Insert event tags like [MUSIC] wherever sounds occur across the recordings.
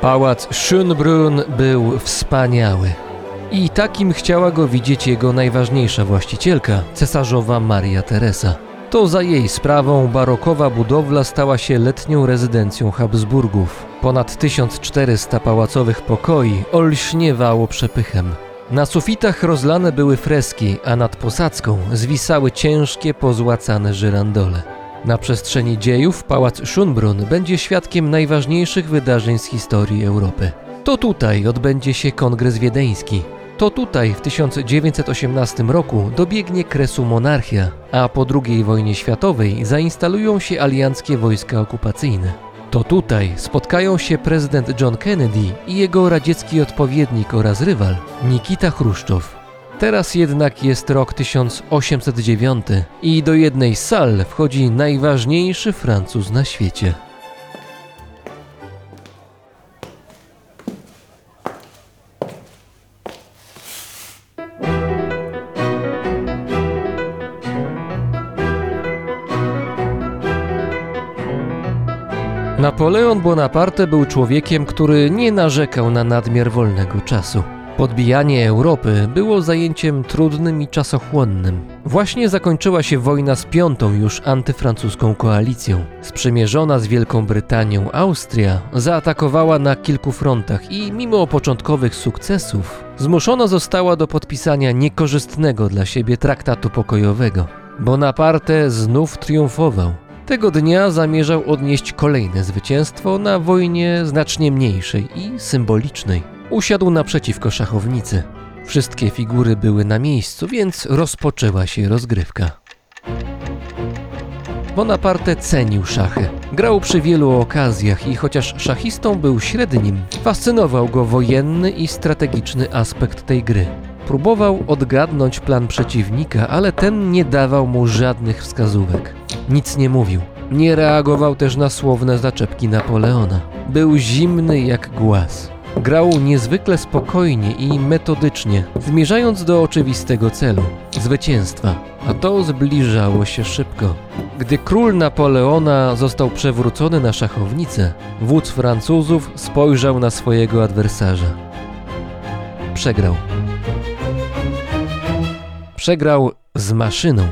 Pałac Schönbrunn był wspaniały. I takim chciała go widzieć jego najważniejsza właścicielka, cesarzowa Maria Teresa. To za jej sprawą barokowa budowla stała się letnią rezydencją Habsburgów. Ponad 1400 pałacowych pokoi olśniewało przepychem. Na sufitach rozlane były freski, a nad posadzką zwisały ciężkie, pozłacane żyrandole. Na przestrzeni dziejów pałac Schönbrunn będzie świadkiem najważniejszych wydarzeń z historii Europy. To tutaj odbędzie się Kongres Wiedeński. To tutaj w 1918 roku dobiegnie kresu monarchia, a po II wojnie światowej zainstalują się alianckie wojska okupacyjne. To tutaj spotkają się prezydent John Kennedy i jego radziecki odpowiednik oraz rywal Nikita Chruszczow. Teraz jednak jest rok 1809 i do jednej z sal wchodzi najważniejszy Francuz na świecie. Napoleon Bonaparte był człowiekiem, który nie narzekał na nadmiar wolnego czasu. Podbijanie Europy było zajęciem trudnym i czasochłonnym. Właśnie zakończyła się wojna z piątą już antyfrancuską koalicją. Sprzymierzona z Wielką Brytanią Austria zaatakowała na kilku frontach i mimo początkowych sukcesów zmuszona została do podpisania niekorzystnego dla siebie traktatu pokojowego. Bonaparte znów triumfował. Tego dnia zamierzał odnieść kolejne zwycięstwo na wojnie znacznie mniejszej i symbolicznej. Usiadł naprzeciwko szachownicy. Wszystkie figury były na miejscu, więc rozpoczęła się rozgrywka. Bonaparte cenił szachy. Grał przy wielu okazjach i chociaż szachistą był średnim, fascynował go wojenny i strategiczny aspekt tej gry. Próbował odgadnąć plan przeciwnika, ale ten nie dawał mu żadnych wskazówek. Nic nie mówił. Nie reagował też na słowne zaczepki Napoleona. Był zimny jak głaz. Grał niezwykle spokojnie i metodycznie, zmierzając do oczywistego celu zwycięstwa, a to zbliżało się szybko. Gdy król Napoleona został przewrócony na szachownicę, wódz Francuzów spojrzał na swojego adwersarza. Przegrał. Przegrał z maszyną.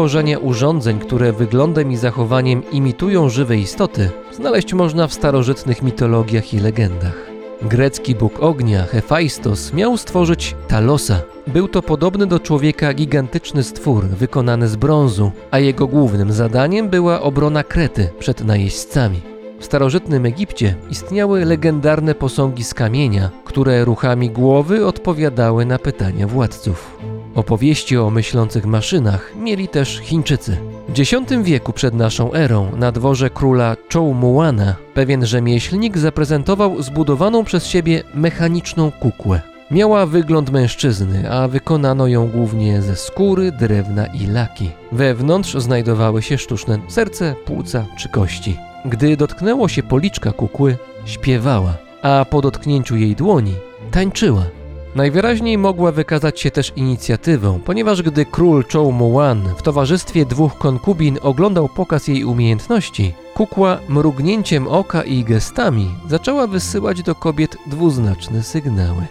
Ideę tworzenia urządzeń, które wyglądem i zachowaniem imitują żywe istoty, znaleźć można w starożytnych mitologiach i legendach. Grecki bóg ognia, Hefajstos, miał stworzyć Talosa. Był to podobny do człowieka gigantyczny stwór wykonany z brązu, a jego głównym zadaniem była obrona Krety przed najeźdźcami. W starożytnym Egipcie istniały legendarne posągi z kamienia, które ruchami głowy odpowiadały na pytania władców. Opowieści o myślących maszynach mieli też Chińczycy. W X wieku przed naszą erą na dworze króla Chou Muana pewien rzemieślnik zaprezentował zbudowaną przez siebie mechaniczną kukłę. Miała wygląd mężczyzny, a wykonano ją głównie ze skóry, drewna i laki. Wewnątrz znajdowały się sztuczne serce, płuca czy kości. Gdy dotknęło się policzka kukły, śpiewała, a po dotknięciu jej dłoni tańczyła. Najwyraźniej mogła wykazać się też inicjatywą, ponieważ gdy król Chou Muan w towarzystwie dwóch konkubin oglądał pokaz jej umiejętności, kukła mrugnięciem oka i gestami zaczęła wysyłać do kobiet dwuznaczne sygnały.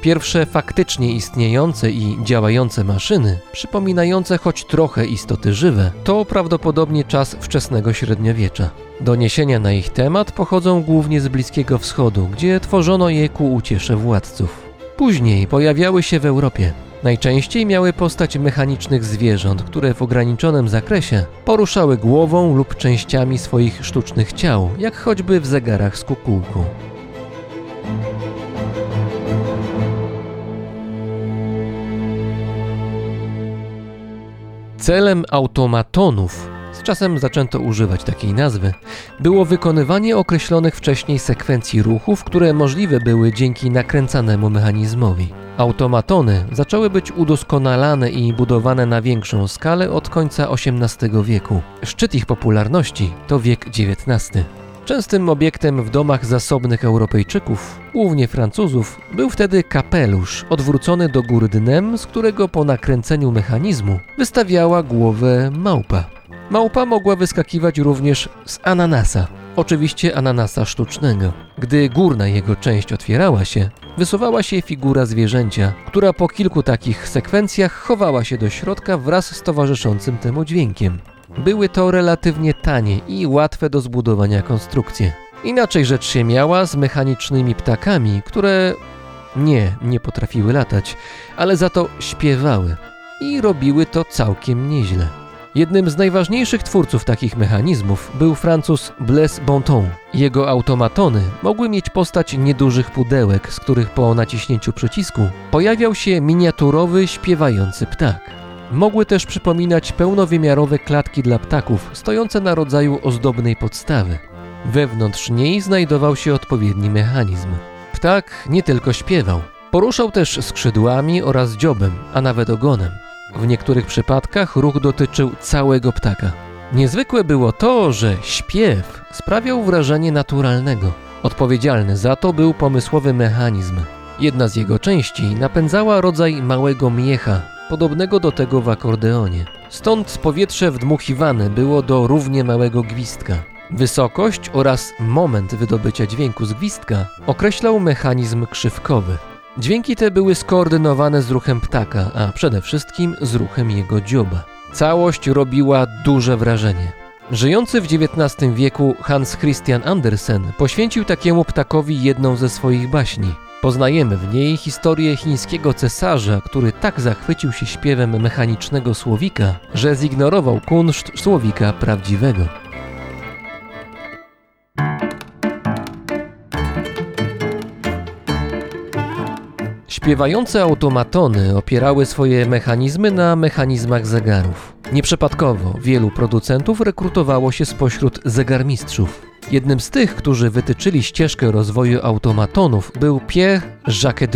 Pierwsze faktycznie istniejące i działające maszyny, przypominające choć trochę istoty żywe, to prawdopodobnie czas wczesnego średniowiecza. Doniesienia na ich temat pochodzą głównie z Bliskiego Wschodu, gdzie tworzono je ku uciesze władców. Później pojawiały się w Europie. Najczęściej miały postać mechanicznych zwierząt, które w ograniczonym zakresie poruszały głową lub częściami swoich sztucznych ciał, jak choćby w zegarach z kukułku. Celem automatonów, z czasem zaczęto używać takiej nazwy, było wykonywanie określonych wcześniej sekwencji ruchów, które możliwe były dzięki nakręcanemu mechanizmowi. Automatony zaczęły być udoskonalane i budowane na większą skalę od końca XVIII wieku. Szczyt ich popularności to wiek XIX. Częstym obiektem w domach zasobnych Europejczyków, głównie Francuzów, był wtedy kapelusz odwrócony do góry dnem, z którego po nakręceniu mechanizmu wystawiała głowę małpa. Małpa mogła wyskakiwać również z ananasa, oczywiście ananasa sztucznego. Gdy górna jego część otwierała się, wysuwała się figura zwierzęcia, która po kilku takich sekwencjach chowała się do środka wraz z towarzyszącym temu dźwiękiem. Były to relatywnie tanie i łatwe do zbudowania konstrukcje. Inaczej rzecz się miała z mechanicznymi ptakami, które nie, nie potrafiły latać, ale za to śpiewały i robiły to całkiem nieźle. Jednym z najważniejszych twórców takich mechanizmów był Francuz Blaise Bonton. Jego automatony mogły mieć postać niedużych pudełek, z których po naciśnięciu przycisku pojawiał się miniaturowy, śpiewający ptak. Mogły też przypominać pełnowymiarowe klatki dla ptaków, stojące na rodzaju ozdobnej podstawy. Wewnątrz niej znajdował się odpowiedni mechanizm. Ptak nie tylko śpiewał, poruszał też skrzydłami oraz dziobem, a nawet ogonem. W niektórych przypadkach ruch dotyczył całego ptaka. Niezwykłe było to, że śpiew sprawiał wrażenie naturalnego. Odpowiedzialny za to był pomysłowy mechanizm. Jedna z jego części napędzała rodzaj małego miecha, podobnego do tego w akordeonie. Stąd powietrze wdmuchiwane było do równie małego gwizdka. Wysokość oraz moment wydobycia dźwięku z gwizdka określał mechanizm krzywkowy. Dźwięki te były skoordynowane z ruchem ptaka, a przede wszystkim z ruchem jego dzioba. Całość robiła duże wrażenie. Żyjący w XIX wieku Hans Christian Andersen poświęcił takiemu ptakowi jedną ze swoich baśni. Poznajemy w niej historię chińskiego cesarza, który tak zachwycił się śpiewem mechanicznego słowika, że zignorował kunszt słowika prawdziwego. Śpiewające automatony opierały swoje mechanizmy na mechanizmach zegarów. Nieprzypadkowo wielu producentów rekrutowało się spośród zegarmistrzów. Jednym z tych, którzy wytyczyli ścieżkę rozwoju automatonów był Pierre Jacques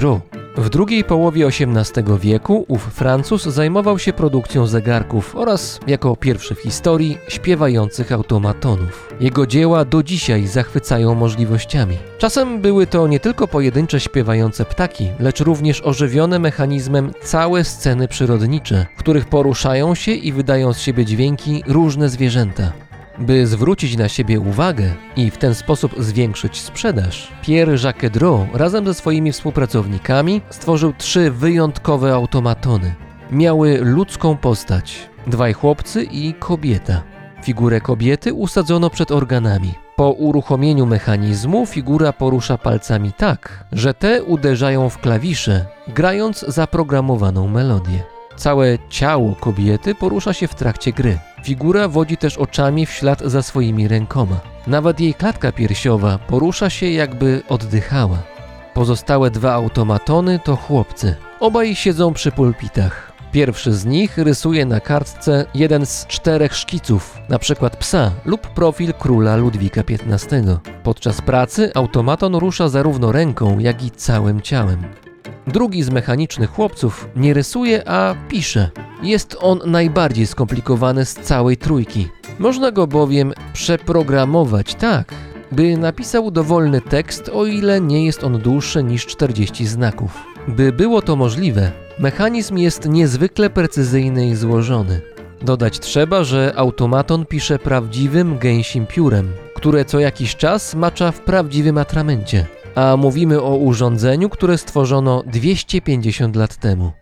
W drugiej połowie XVIII wieku ów Francuz zajmował się produkcją zegarków oraz, jako pierwszy w historii, śpiewających automatonów. Jego dzieła do dzisiaj zachwycają możliwościami. Czasem były to nie tylko pojedyncze śpiewające ptaki, lecz również ożywione mechanizmem całe sceny przyrodnicze, w których poruszają się i wydają z siebie dźwięki różne zwierzęta. By zwrócić na siebie uwagę i w ten sposób zwiększyć sprzedaż, Pierre Jacques Drault razem ze swoimi współpracownikami stworzył trzy wyjątkowe automatony. Miały ludzką postać, dwaj chłopcy i kobieta. Figurę kobiety usadzono przed organami. Po uruchomieniu mechanizmu figura porusza palcami tak, że te uderzają w klawisze, grając zaprogramowaną melodię. Całe ciało kobiety porusza się w trakcie gry. Figura wodzi też oczami w ślad za swoimi rękoma. Nawet jej klatka piersiowa porusza się jakby oddychała. Pozostałe dwa automatony to chłopcy. Obaj siedzą przy pulpitach. Pierwszy z nich rysuje na kartce jeden z czterech szkiców, przykład psa lub profil króla Ludwika XV. Podczas pracy automaton rusza zarówno ręką, jak i całym ciałem. Drugi z mechanicznych chłopców nie rysuje, a pisze. Jest on najbardziej skomplikowany z całej trójki. Można go bowiem przeprogramować tak, by napisał dowolny tekst, o ile nie jest on dłuższy niż 40 znaków. By było to możliwe, mechanizm jest niezwykle precyzyjny i złożony. Dodać trzeba, że automaton pisze prawdziwym gęsim piórem, które co jakiś czas macza w prawdziwym atramencie. A mówimy o urządzeniu, które stworzono 250 lat temu.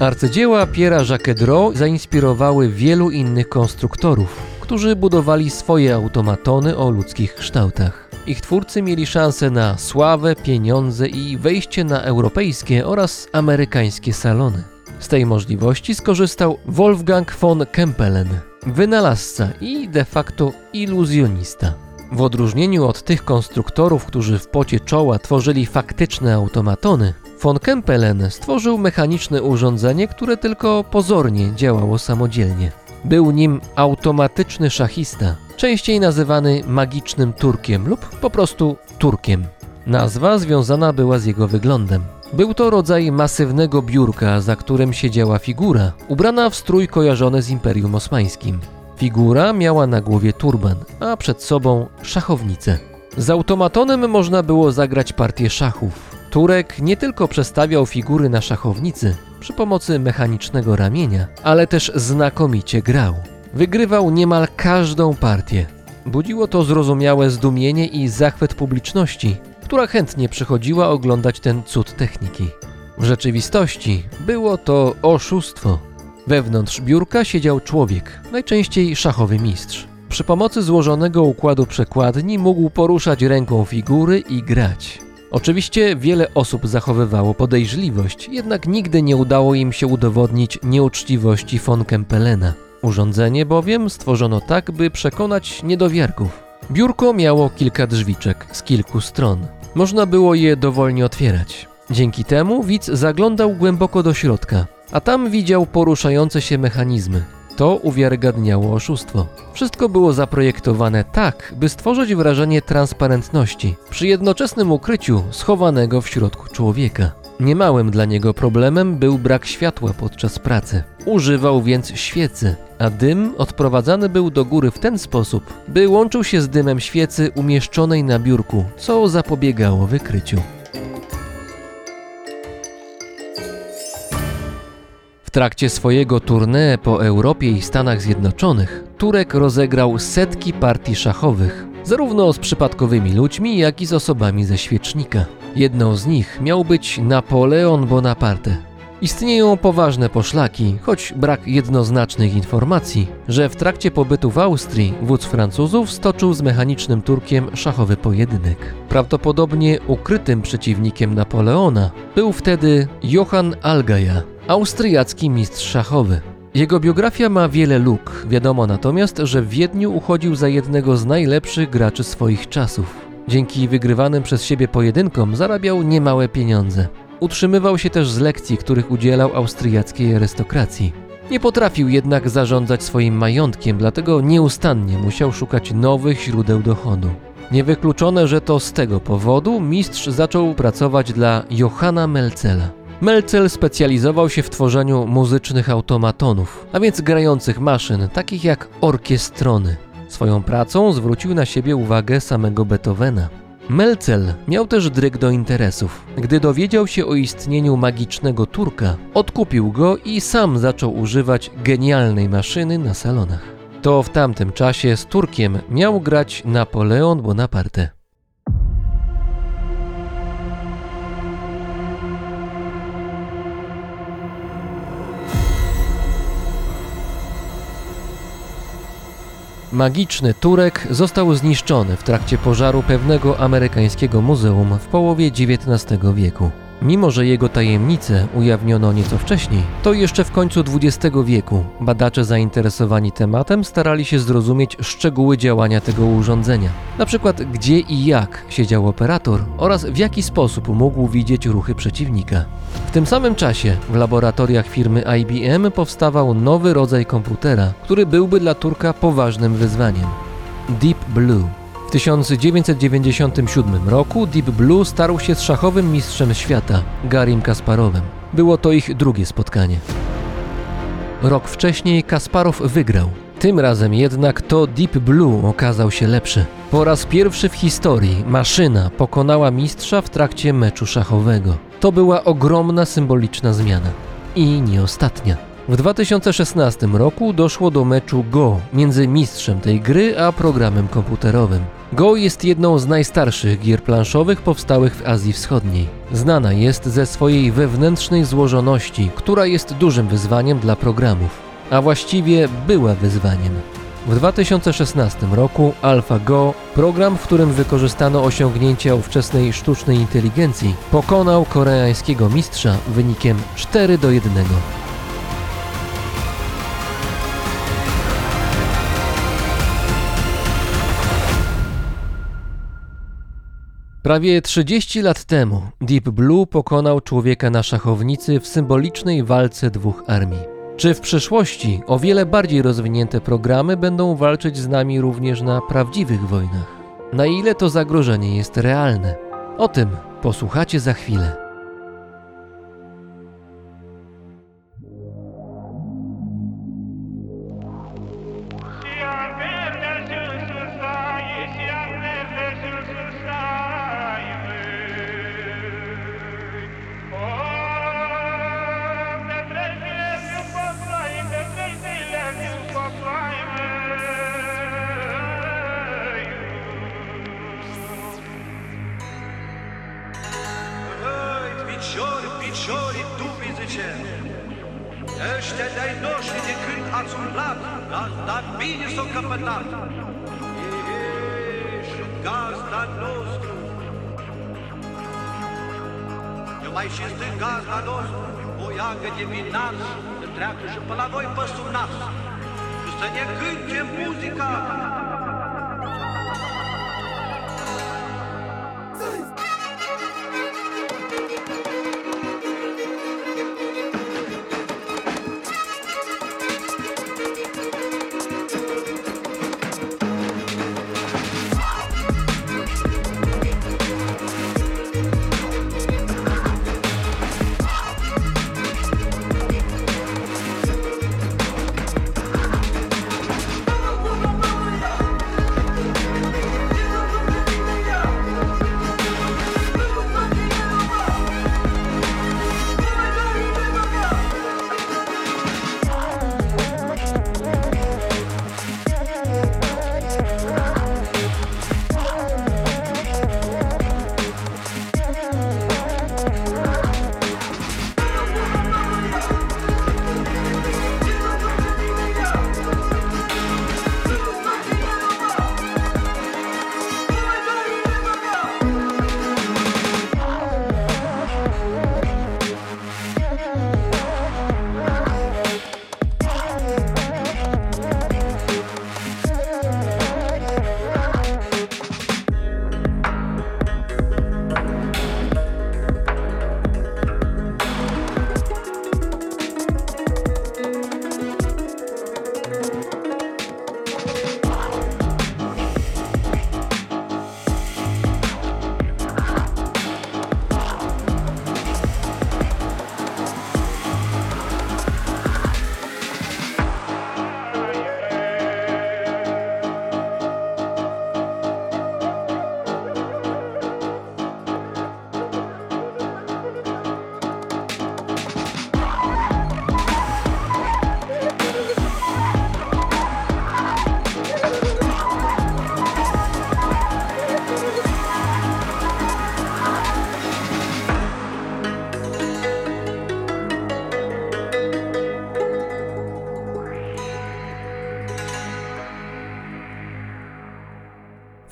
Arcydzieła Pierre'a Jacquet zainspirowały wielu innych konstruktorów, którzy budowali swoje automatony o ludzkich kształtach. Ich twórcy mieli szansę na sławę, pieniądze i wejście na europejskie oraz amerykańskie salony. Z tej możliwości skorzystał Wolfgang von Kempelen, wynalazca i de facto iluzjonista. W odróżnieniu od tych konstruktorów, którzy w pocie czoła tworzyli faktyczne automatony, von Kempelen stworzył mechaniczne urządzenie, które tylko pozornie działało samodzielnie. Był nim automatyczny szachista, częściej nazywany magicznym turkiem lub po prostu turkiem. Nazwa związana była z jego wyglądem. Był to rodzaj masywnego biurka, za którym siedziała figura, ubrana w strój kojarzony z Imperium Osmańskim. Figura miała na głowie turban, a przed sobą szachownicę. Z automatonem można było zagrać partię szachów. Turek nie tylko przestawiał figury na szachownicy przy pomocy mechanicznego ramienia, ale też znakomicie grał. Wygrywał niemal każdą partię. Budziło to zrozumiałe zdumienie i zachwyt publiczności, która chętnie przychodziła oglądać ten cud techniki. W rzeczywistości było to oszustwo. Wewnątrz biurka siedział człowiek, najczęściej szachowy mistrz. Przy pomocy złożonego układu przekładni mógł poruszać ręką figury i grać. Oczywiście wiele osób zachowywało podejrzliwość, jednak nigdy nie udało im się udowodnić nieuczciwości von Kempelena. Urządzenie bowiem stworzono tak, by przekonać niedowiarków. Biurko miało kilka drzwiczek z kilku stron. Można było je dowolnie otwierać. Dzięki temu widz zaglądał głęboko do środka, a tam widział poruszające się mechanizmy. To uwiarygadniało oszustwo. Wszystko było zaprojektowane tak, by stworzyć wrażenie transparentności, przy jednoczesnym ukryciu schowanego w środku człowieka. Niemałym dla niego problemem był brak światła podczas pracy. Używał więc świecy, a dym odprowadzany był do góry w ten sposób, by łączył się z dymem świecy umieszczonej na biurku, co zapobiegało wykryciu. W trakcie swojego tournée po Europie i Stanach Zjednoczonych Turek rozegrał setki partii szachowych, zarówno z przypadkowymi ludźmi, jak i z osobami ze świecznika. Jedną z nich miał być Napoleon Bonaparte. Istnieją poważne poszlaki, choć brak jednoznacznych informacji, że w trakcie pobytu w Austrii wódz Francuzów stoczył z mechanicznym Turkiem szachowy pojedynek. Prawdopodobnie ukrytym przeciwnikiem Napoleona był wtedy Johann Algaja, austriacki mistrz szachowy. Jego biografia ma wiele luk, wiadomo natomiast, że w Wiedniu uchodził za jednego z najlepszych graczy swoich czasów. Dzięki wygrywanym przez siebie pojedynkom zarabiał niemałe pieniądze. Utrzymywał się też z lekcji, których udzielał austriackiej arystokracji. Nie potrafił jednak zarządzać swoim majątkiem, dlatego nieustannie musiał szukać nowych źródeł dochodu. Niewykluczone, że to z tego powodu mistrz zaczął pracować dla Johanna Melcela. Melcel specjalizował się w tworzeniu muzycznych automatonów, a więc grających maszyn, takich jak orkiestrony. Swoją pracą zwrócił na siebie uwagę samego Beethovena. Melcel miał też dryg do interesów. Gdy dowiedział się o istnieniu magicznego Turka, odkupił go i sam zaczął używać genialnej maszyny na salonach. To w tamtym czasie z Turkiem miał grać Napoleon Bonaparte. Magiczny Turek został zniszczony w trakcie pożaru pewnego amerykańskiego muzeum w połowie XIX wieku. Mimo, że jego tajemnice ujawniono nieco wcześniej, to jeszcze w końcu XX wieku badacze zainteresowani tematem starali się zrozumieć szczegóły działania tego urządzenia. Na przykład gdzie i jak siedział operator oraz w jaki sposób mógł widzieć ruchy przeciwnika. W tym samym czasie w laboratoriach firmy IBM powstawał nowy rodzaj komputera, który byłby dla Turka poważnym wyzwaniem. Deep Blue. W 1997 roku Deep Blue starł się z szachowym mistrzem świata, Garim Kasparowem. Było to ich drugie spotkanie. Rok wcześniej Kasparow wygrał. Tym razem jednak to Deep Blue okazał się lepszy. Po raz pierwszy w historii maszyna pokonała mistrza w trakcie meczu szachowego. To była ogromna symboliczna zmiana. I nie ostatnia. W 2016 roku doszło do meczu Go między mistrzem tej gry a programem komputerowym. Go jest jedną z najstarszych gier planszowych powstałych w Azji Wschodniej. Znana jest ze swojej wewnętrznej złożoności, która jest dużym wyzwaniem dla programów, a właściwie była wyzwaniem. W 2016 roku AlphaGo, program, w którym wykorzystano osiągnięcia ówczesnej sztucznej inteligencji, pokonał koreańskiego mistrza wynikiem 4 do 1. Prawie 30 lat temu Deep Blue pokonał człowieka na szachownicy w symbolicznej walce dwóch armii. Czy w przyszłości o wiele bardziej rozwinięte programy będą walczyć z nami również na prawdziwych wojnach? Na ile to zagrożenie jest realne? O tym posłuchacie za chwilę. gazda nostru. Numai și stâng gazda nostru, o iagă de minaț, întreagă și pe la noi pe sunaț. Și să ne cânte muzica,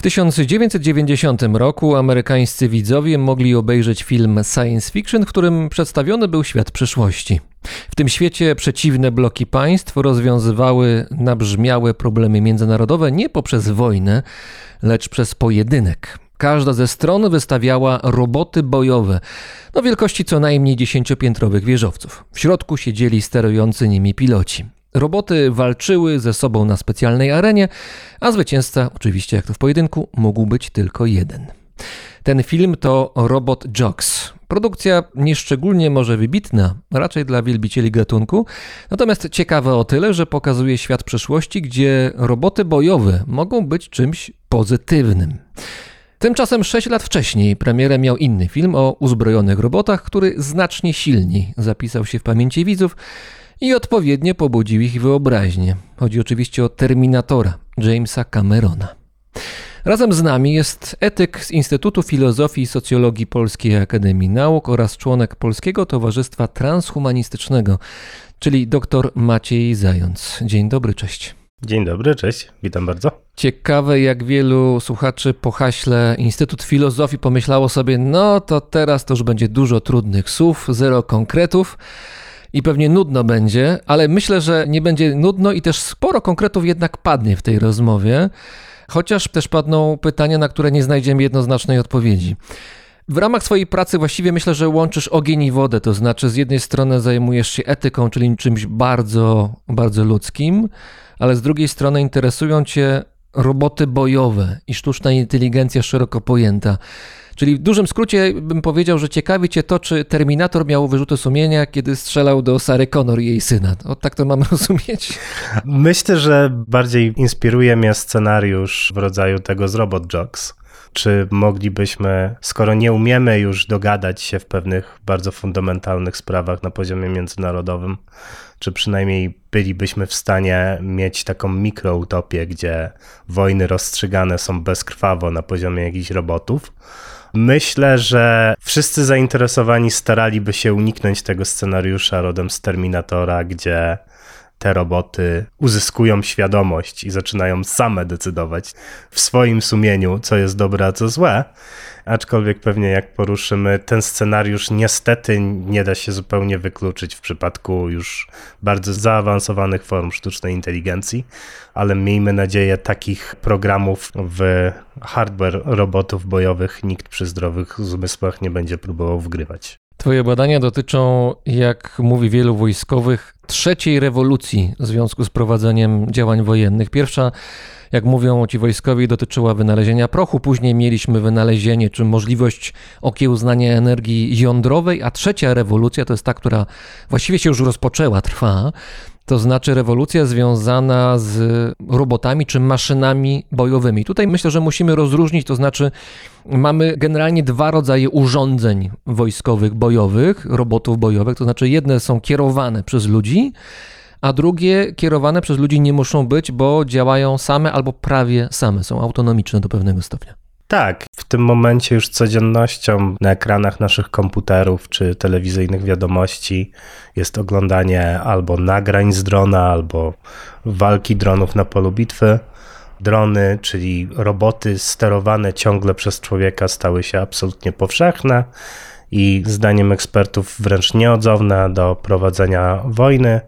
1990 roku amerykańscy widzowie mogli obejrzeć film science fiction, w którym przedstawiony był świat przyszłości. W tym świecie przeciwne bloki państw rozwiązywały nabrzmiałe problemy międzynarodowe nie poprzez wojnę, lecz przez pojedynek. Każda ze stron wystawiała roboty bojowe, no wielkości co najmniej dziesięciopiętrowych wieżowców. W środku siedzieli sterujący nimi piloci. Roboty walczyły ze sobą na specjalnej arenie, a zwycięzca, oczywiście jak to w pojedynku, mógł być tylko jeden. Ten film to Robot Jocks. Produkcja nieszczególnie może wybitna, raczej dla wielbicieli gatunku, natomiast ciekawa o tyle, że pokazuje świat przyszłości, gdzie roboty bojowe mogą być czymś pozytywnym. Tymczasem 6 lat wcześniej premierę miał inny film o uzbrojonych robotach, który znacznie silniej zapisał się w pamięci widzów i odpowiednio pobudził ich wyobraźnię. Chodzi oczywiście o Terminatora Jamesa Camerona. Razem z nami jest etyk z Instytutu Filozofii i Socjologii Polskiej Akademii Nauk oraz członek Polskiego Towarzystwa Transhumanistycznego, czyli dr Maciej Zając. Dzień dobry, cześć. Dzień dobry, cześć, witam bardzo. Ciekawe, jak wielu słuchaczy po haśle Instytut Filozofii pomyślało sobie, no to teraz to już będzie dużo trudnych słów, zero konkretów i pewnie nudno będzie, ale myślę, że nie będzie nudno i też sporo konkretów jednak padnie w tej rozmowie, chociaż też padną pytania, na które nie znajdziemy jednoznacznej odpowiedzi. W ramach swojej pracy właściwie myślę, że łączysz ogień i wodę, to znaczy z jednej strony zajmujesz się etyką, czyli czymś bardzo, bardzo ludzkim, ale z drugiej strony interesują cię roboty bojowe i sztuczna inteligencja szeroko pojęta. Czyli w dużym skrócie bym powiedział, że ciekawi cię to, czy Terminator miał wyrzuty sumienia, kiedy strzelał do Sary Connor i jej syna. O, tak to mam [LAUGHS] rozumieć? Myślę, że bardziej inspiruje mnie scenariusz w rodzaju tego z Robot Jocks. Czy moglibyśmy, skoro nie umiemy już dogadać się w pewnych bardzo fundamentalnych sprawach na poziomie międzynarodowym, czy przynajmniej bylibyśmy w stanie mieć taką mikroutopię, gdzie wojny rozstrzygane są bezkrwawo na poziomie jakichś robotów? Myślę, że wszyscy zainteresowani staraliby się uniknąć tego scenariusza rodem z Terminatora, gdzie te roboty uzyskują świadomość i zaczynają same decydować w swoim sumieniu, co jest dobre, a co złe. Aczkolwiek pewnie jak poruszymy ten scenariusz, niestety nie da się zupełnie wykluczyć w przypadku już bardzo zaawansowanych form sztucznej inteligencji, ale miejmy nadzieję, takich programów w hardware robotów bojowych nikt przy zdrowych zmysłach nie będzie próbował wgrywać. Twoje badania dotyczą, jak mówi wielu wojskowych, trzeciej rewolucji w związku z prowadzeniem działań wojennych. Pierwsza, jak mówią ci wojskowi, dotyczyła wynalezienia prochu, później mieliśmy wynalezienie czy możliwość okiełznania energii jądrowej, a trzecia rewolucja to jest ta, która właściwie się już rozpoczęła, trwa. To znaczy rewolucja związana z robotami czy maszynami bojowymi. Tutaj myślę, że musimy rozróżnić, to znaczy mamy generalnie dwa rodzaje urządzeń wojskowych, bojowych, robotów bojowych, to znaczy jedne są kierowane przez ludzi, a drugie kierowane przez ludzi nie muszą być, bo działają same albo prawie same, są autonomiczne do pewnego stopnia. Tak, w tym momencie już codziennością na ekranach naszych komputerów czy telewizyjnych wiadomości jest oglądanie albo nagrań z drona, albo walki dronów na polu bitwy. Drony, czyli roboty sterowane ciągle przez człowieka, stały się absolutnie powszechne i zdaniem ekspertów wręcz nieodzowne do prowadzenia wojny.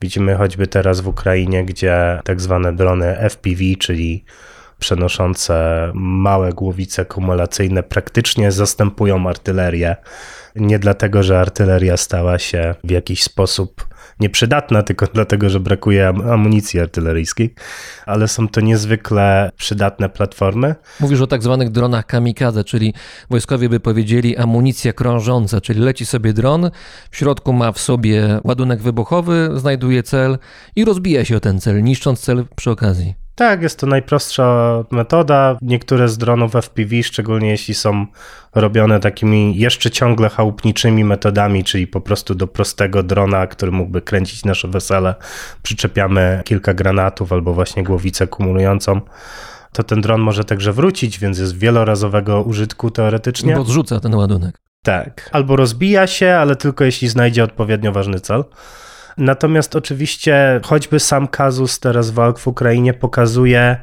Widzimy choćby teraz w Ukrainie, gdzie tak zwane drony FPV, czyli przenoszące małe głowice kumulacyjne praktycznie zastępują artylerię. Nie dlatego, że artyleria stała się w jakiś sposób nieprzydatna, tylko dlatego, że brakuje amunicji artyleryjskiej, ale są to niezwykle przydatne platformy. Mówisz o tak zwanych dronach kamikadze, czyli wojskowie by powiedzieli amunicja krążąca, czyli leci sobie dron, w środku ma w sobie ładunek wybuchowy, znajduje cel i rozbija się o ten cel, niszcząc cel przy okazji. Tak, jest to najprostsza metoda. Niektóre z dronów FPV, szczególnie jeśli są robione takimi jeszcze ciągle chałupniczymi metodami, czyli po prostu do prostego drona, który mógłby kręcić nasze wesele, przyczepiamy kilka granatów albo właśnie głowicę kumulującą to ten dron może także wrócić, więc jest wielorazowego użytku teoretycznie. Bo odrzuca ten ładunek. Tak. Albo rozbija się, ale tylko jeśli znajdzie odpowiednio ważny cel. Natomiast oczywiście choćby sam kazus teraz walk w Ukrainie pokazuje,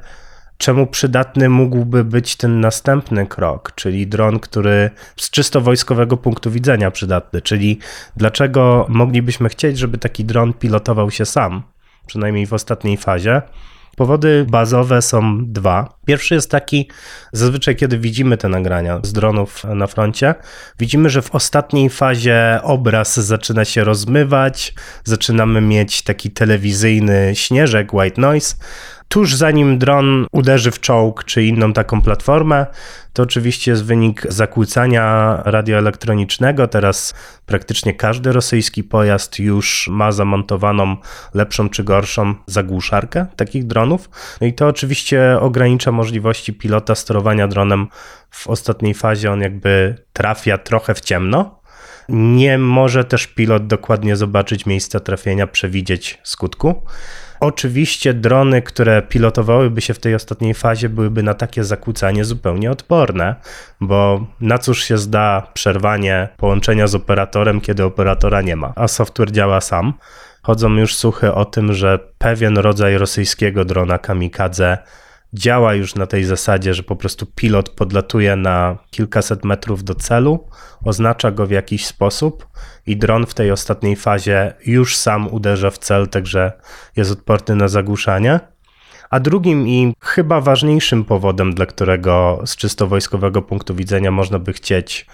czemu przydatny mógłby być ten następny krok, czyli dron, który z czysto wojskowego punktu widzenia przydatny, czyli dlaczego moglibyśmy chcieć, żeby taki dron pilotował się sam, przynajmniej w ostatniej fazie. Powody bazowe są dwa. Pierwszy jest taki, zazwyczaj kiedy widzimy te nagrania z dronów na froncie, widzimy, że w ostatniej fazie obraz zaczyna się rozmywać, zaczynamy mieć taki telewizyjny śnieżek, white noise, Tuż zanim dron uderzy w czołg czy inną taką platformę, to oczywiście jest wynik zakłócania radioelektronicznego. Teraz praktycznie każdy rosyjski pojazd już ma zamontowaną lepszą czy gorszą zagłuszarkę takich dronów. No i to oczywiście ogranicza możliwości pilota sterowania dronem w ostatniej fazie. On jakby trafia trochę w ciemno. Nie może też pilot dokładnie zobaczyć miejsca trafienia, przewidzieć skutku. Oczywiście drony, które pilotowałyby się w tej ostatniej fazie, byłyby na takie zakłócanie zupełnie odporne, bo na cóż się zda przerwanie połączenia z operatorem, kiedy operatora nie ma, a software działa sam. Chodzą już słuchy o tym, że pewien rodzaj rosyjskiego drona kamikadze działa już na tej zasadzie, że po prostu pilot podlatuje na kilkaset metrów do celu, oznacza go w jakiś sposób i dron w tej ostatniej fazie już sam uderza w cel, także jest odporny na zagłuszanie. A drugim i chyba ważniejszym powodem, dla którego z czysto wojskowego punktu widzenia można by chcieć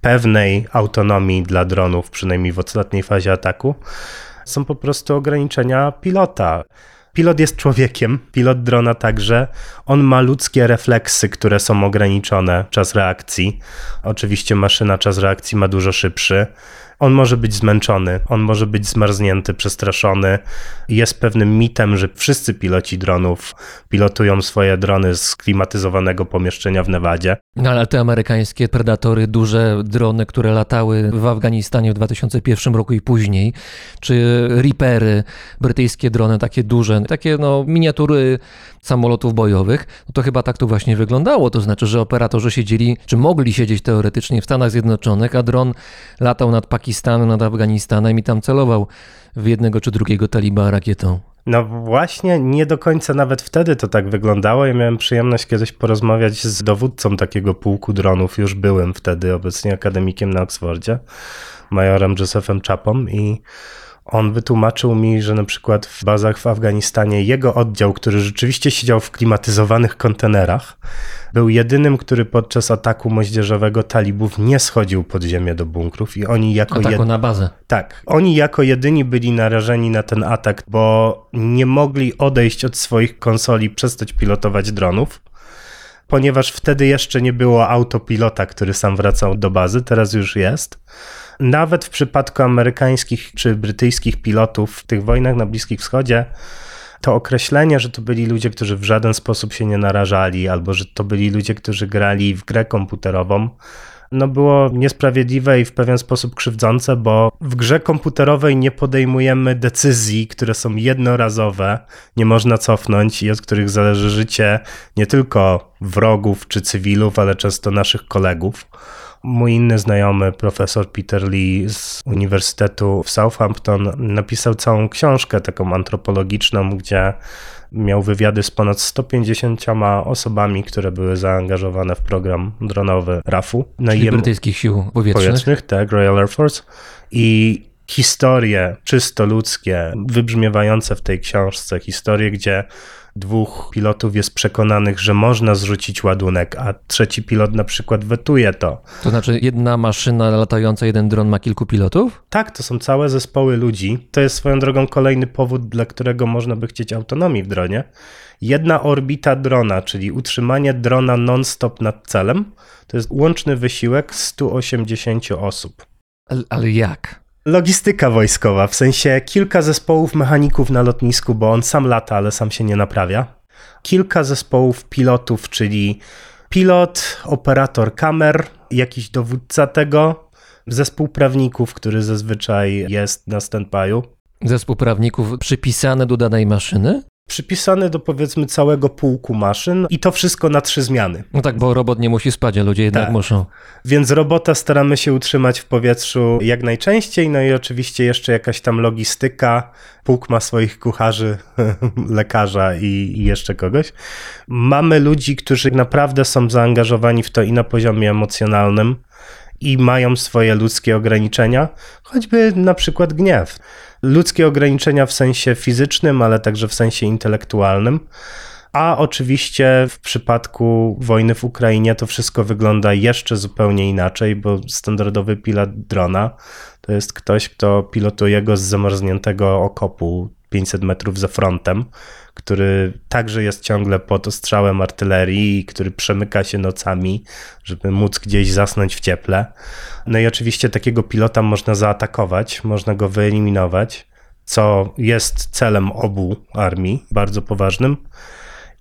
pewnej autonomii dla dronów, przynajmniej w ostatniej fazie ataku, są po prostu ograniczenia pilota. Pilot jest człowiekiem, pilot drona także. On ma ludzkie refleksy, które są ograniczone, czas reakcji. Oczywiście maszyna czas reakcji ma dużo szybszy. On może być zmęczony, on może być zmarznięty, przestraszony. Jest pewnym mitem, że wszyscy piloci dronów pilotują swoje drony z klimatyzowanego pomieszczenia w Nevadzie. No ale te amerykańskie predatory, duże drony, które latały w Afganistanie w 2001 roku i później, czy Reapery, brytyjskie drony, takie duże, takie no miniatury samolotów bojowych, no to chyba tak to właśnie wyglądało. To znaczy, że operatorzy siedzieli, czy mogli siedzieć teoretycznie w Stanach Zjednoczonych, a dron latał nad Pakistanem, nad Afganistanem i tam celował w jednego czy drugiego taliba rakietą. No właśnie, nie do końca nawet wtedy to tak wyglądało. Ja miałem przyjemność kiedyś porozmawiać z dowódcą takiego pułku dronów. Już byłem wtedy obecnie akademikiem na Oksfordzie, majorem Josephem Chapą i on wytłumaczył mi, że na przykład w bazach w Afganistanie jego oddział, który rzeczywiście siedział w klimatyzowanych kontenerach, był jedynym, który podczas ataku moździerzowego talibów nie schodził pod ziemię do bunkrów i oni jako Ataku jed... na bazę. Tak, oni jako jedyni byli narażeni na ten atak, bo nie mogli odejść od swoich konsoli, przestać pilotować dronów. Ponieważ wtedy jeszcze nie było autopilota, który sam wracał do bazy, teraz już jest. Nawet w przypadku amerykańskich czy brytyjskich pilotów w tych wojnach na Bliskim Wschodzie, to określenie, że to byli ludzie, którzy w żaden sposób się nie narażali, albo że to byli ludzie, którzy grali w grę komputerową, no było niesprawiedliwe i w pewien sposób krzywdzące, bo w grze komputerowej nie podejmujemy decyzji, które są jednorazowe, nie można cofnąć i od których zależy życie nie tylko wrogów czy cywilów, ale często naszych kolegów. Mój inny znajomy, profesor Peter Lee z Uniwersytetu w Southampton, napisał całą książkę taką antropologiczną, gdzie miał wywiady z ponad 150 osobami, które były zaangażowane w program dronowy RAF-u. No Czyli i brytyjskich sił powietrznych. powietrznych, tak, Royal Air Force. I historie czysto ludzkie, wybrzmiewające w tej książce, historie, gdzie dwóch pilotów jest przekonanych, że można zrzucić ładunek, a trzeci pilot na przykład wetuje to. To znaczy jedna maszyna latająca, jeden dron ma kilku pilotów? Tak, to są całe zespoły ludzi. To jest swoją drogą kolejny powód, dla którego można by chcieć autonomii w dronie. Jedna orbita drona, czyli utrzymanie drona non-stop nad celem, to jest łączny wysiłek 180 osób. Ale, ale jak? Logistyka wojskowa, w sensie kilka zespołów mechaników na lotnisku, bo on sam lata, ale sam się nie naprawia. Kilka zespołów pilotów, czyli pilot, operator kamer, jakiś dowódca tego, zespół prawników, który zazwyczaj jest na standby'u. Zespół prawników przypisany do danej maszyny? Przypisany do powiedzmy całego pułku maszyn i to wszystko na trzy zmiany. No tak, bo robot nie musi spać, a ludzie jednak Tak. muszą. Więc robota staramy się utrzymać w powietrzu jak najczęściej, no i oczywiście jeszcze jakaś tam logistyka. Pułk ma swoich kucharzy, [LAUGHS] lekarza i, i jeszcze kogoś. Mamy ludzi, którzy naprawdę są zaangażowani w to i na poziomie emocjonalnym i mają swoje ludzkie ograniczenia, choćby na przykład gniew. Ludzkie ograniczenia w sensie fizycznym, ale także w sensie intelektualnym. A oczywiście w przypadku wojny w Ukrainie to wszystko wygląda jeszcze zupełnie inaczej, bo standardowy pilot drona to jest ktoś, kto pilotuje go z zamarzniętego okopu 500 metrów za frontem, który także jest ciągle pod ostrzałem artylerii, który przemyka się nocami, żeby móc gdzieś zasnąć w cieple. No i oczywiście takiego pilota można zaatakować, można go wyeliminować, co jest celem obu armii, bardzo poważnym.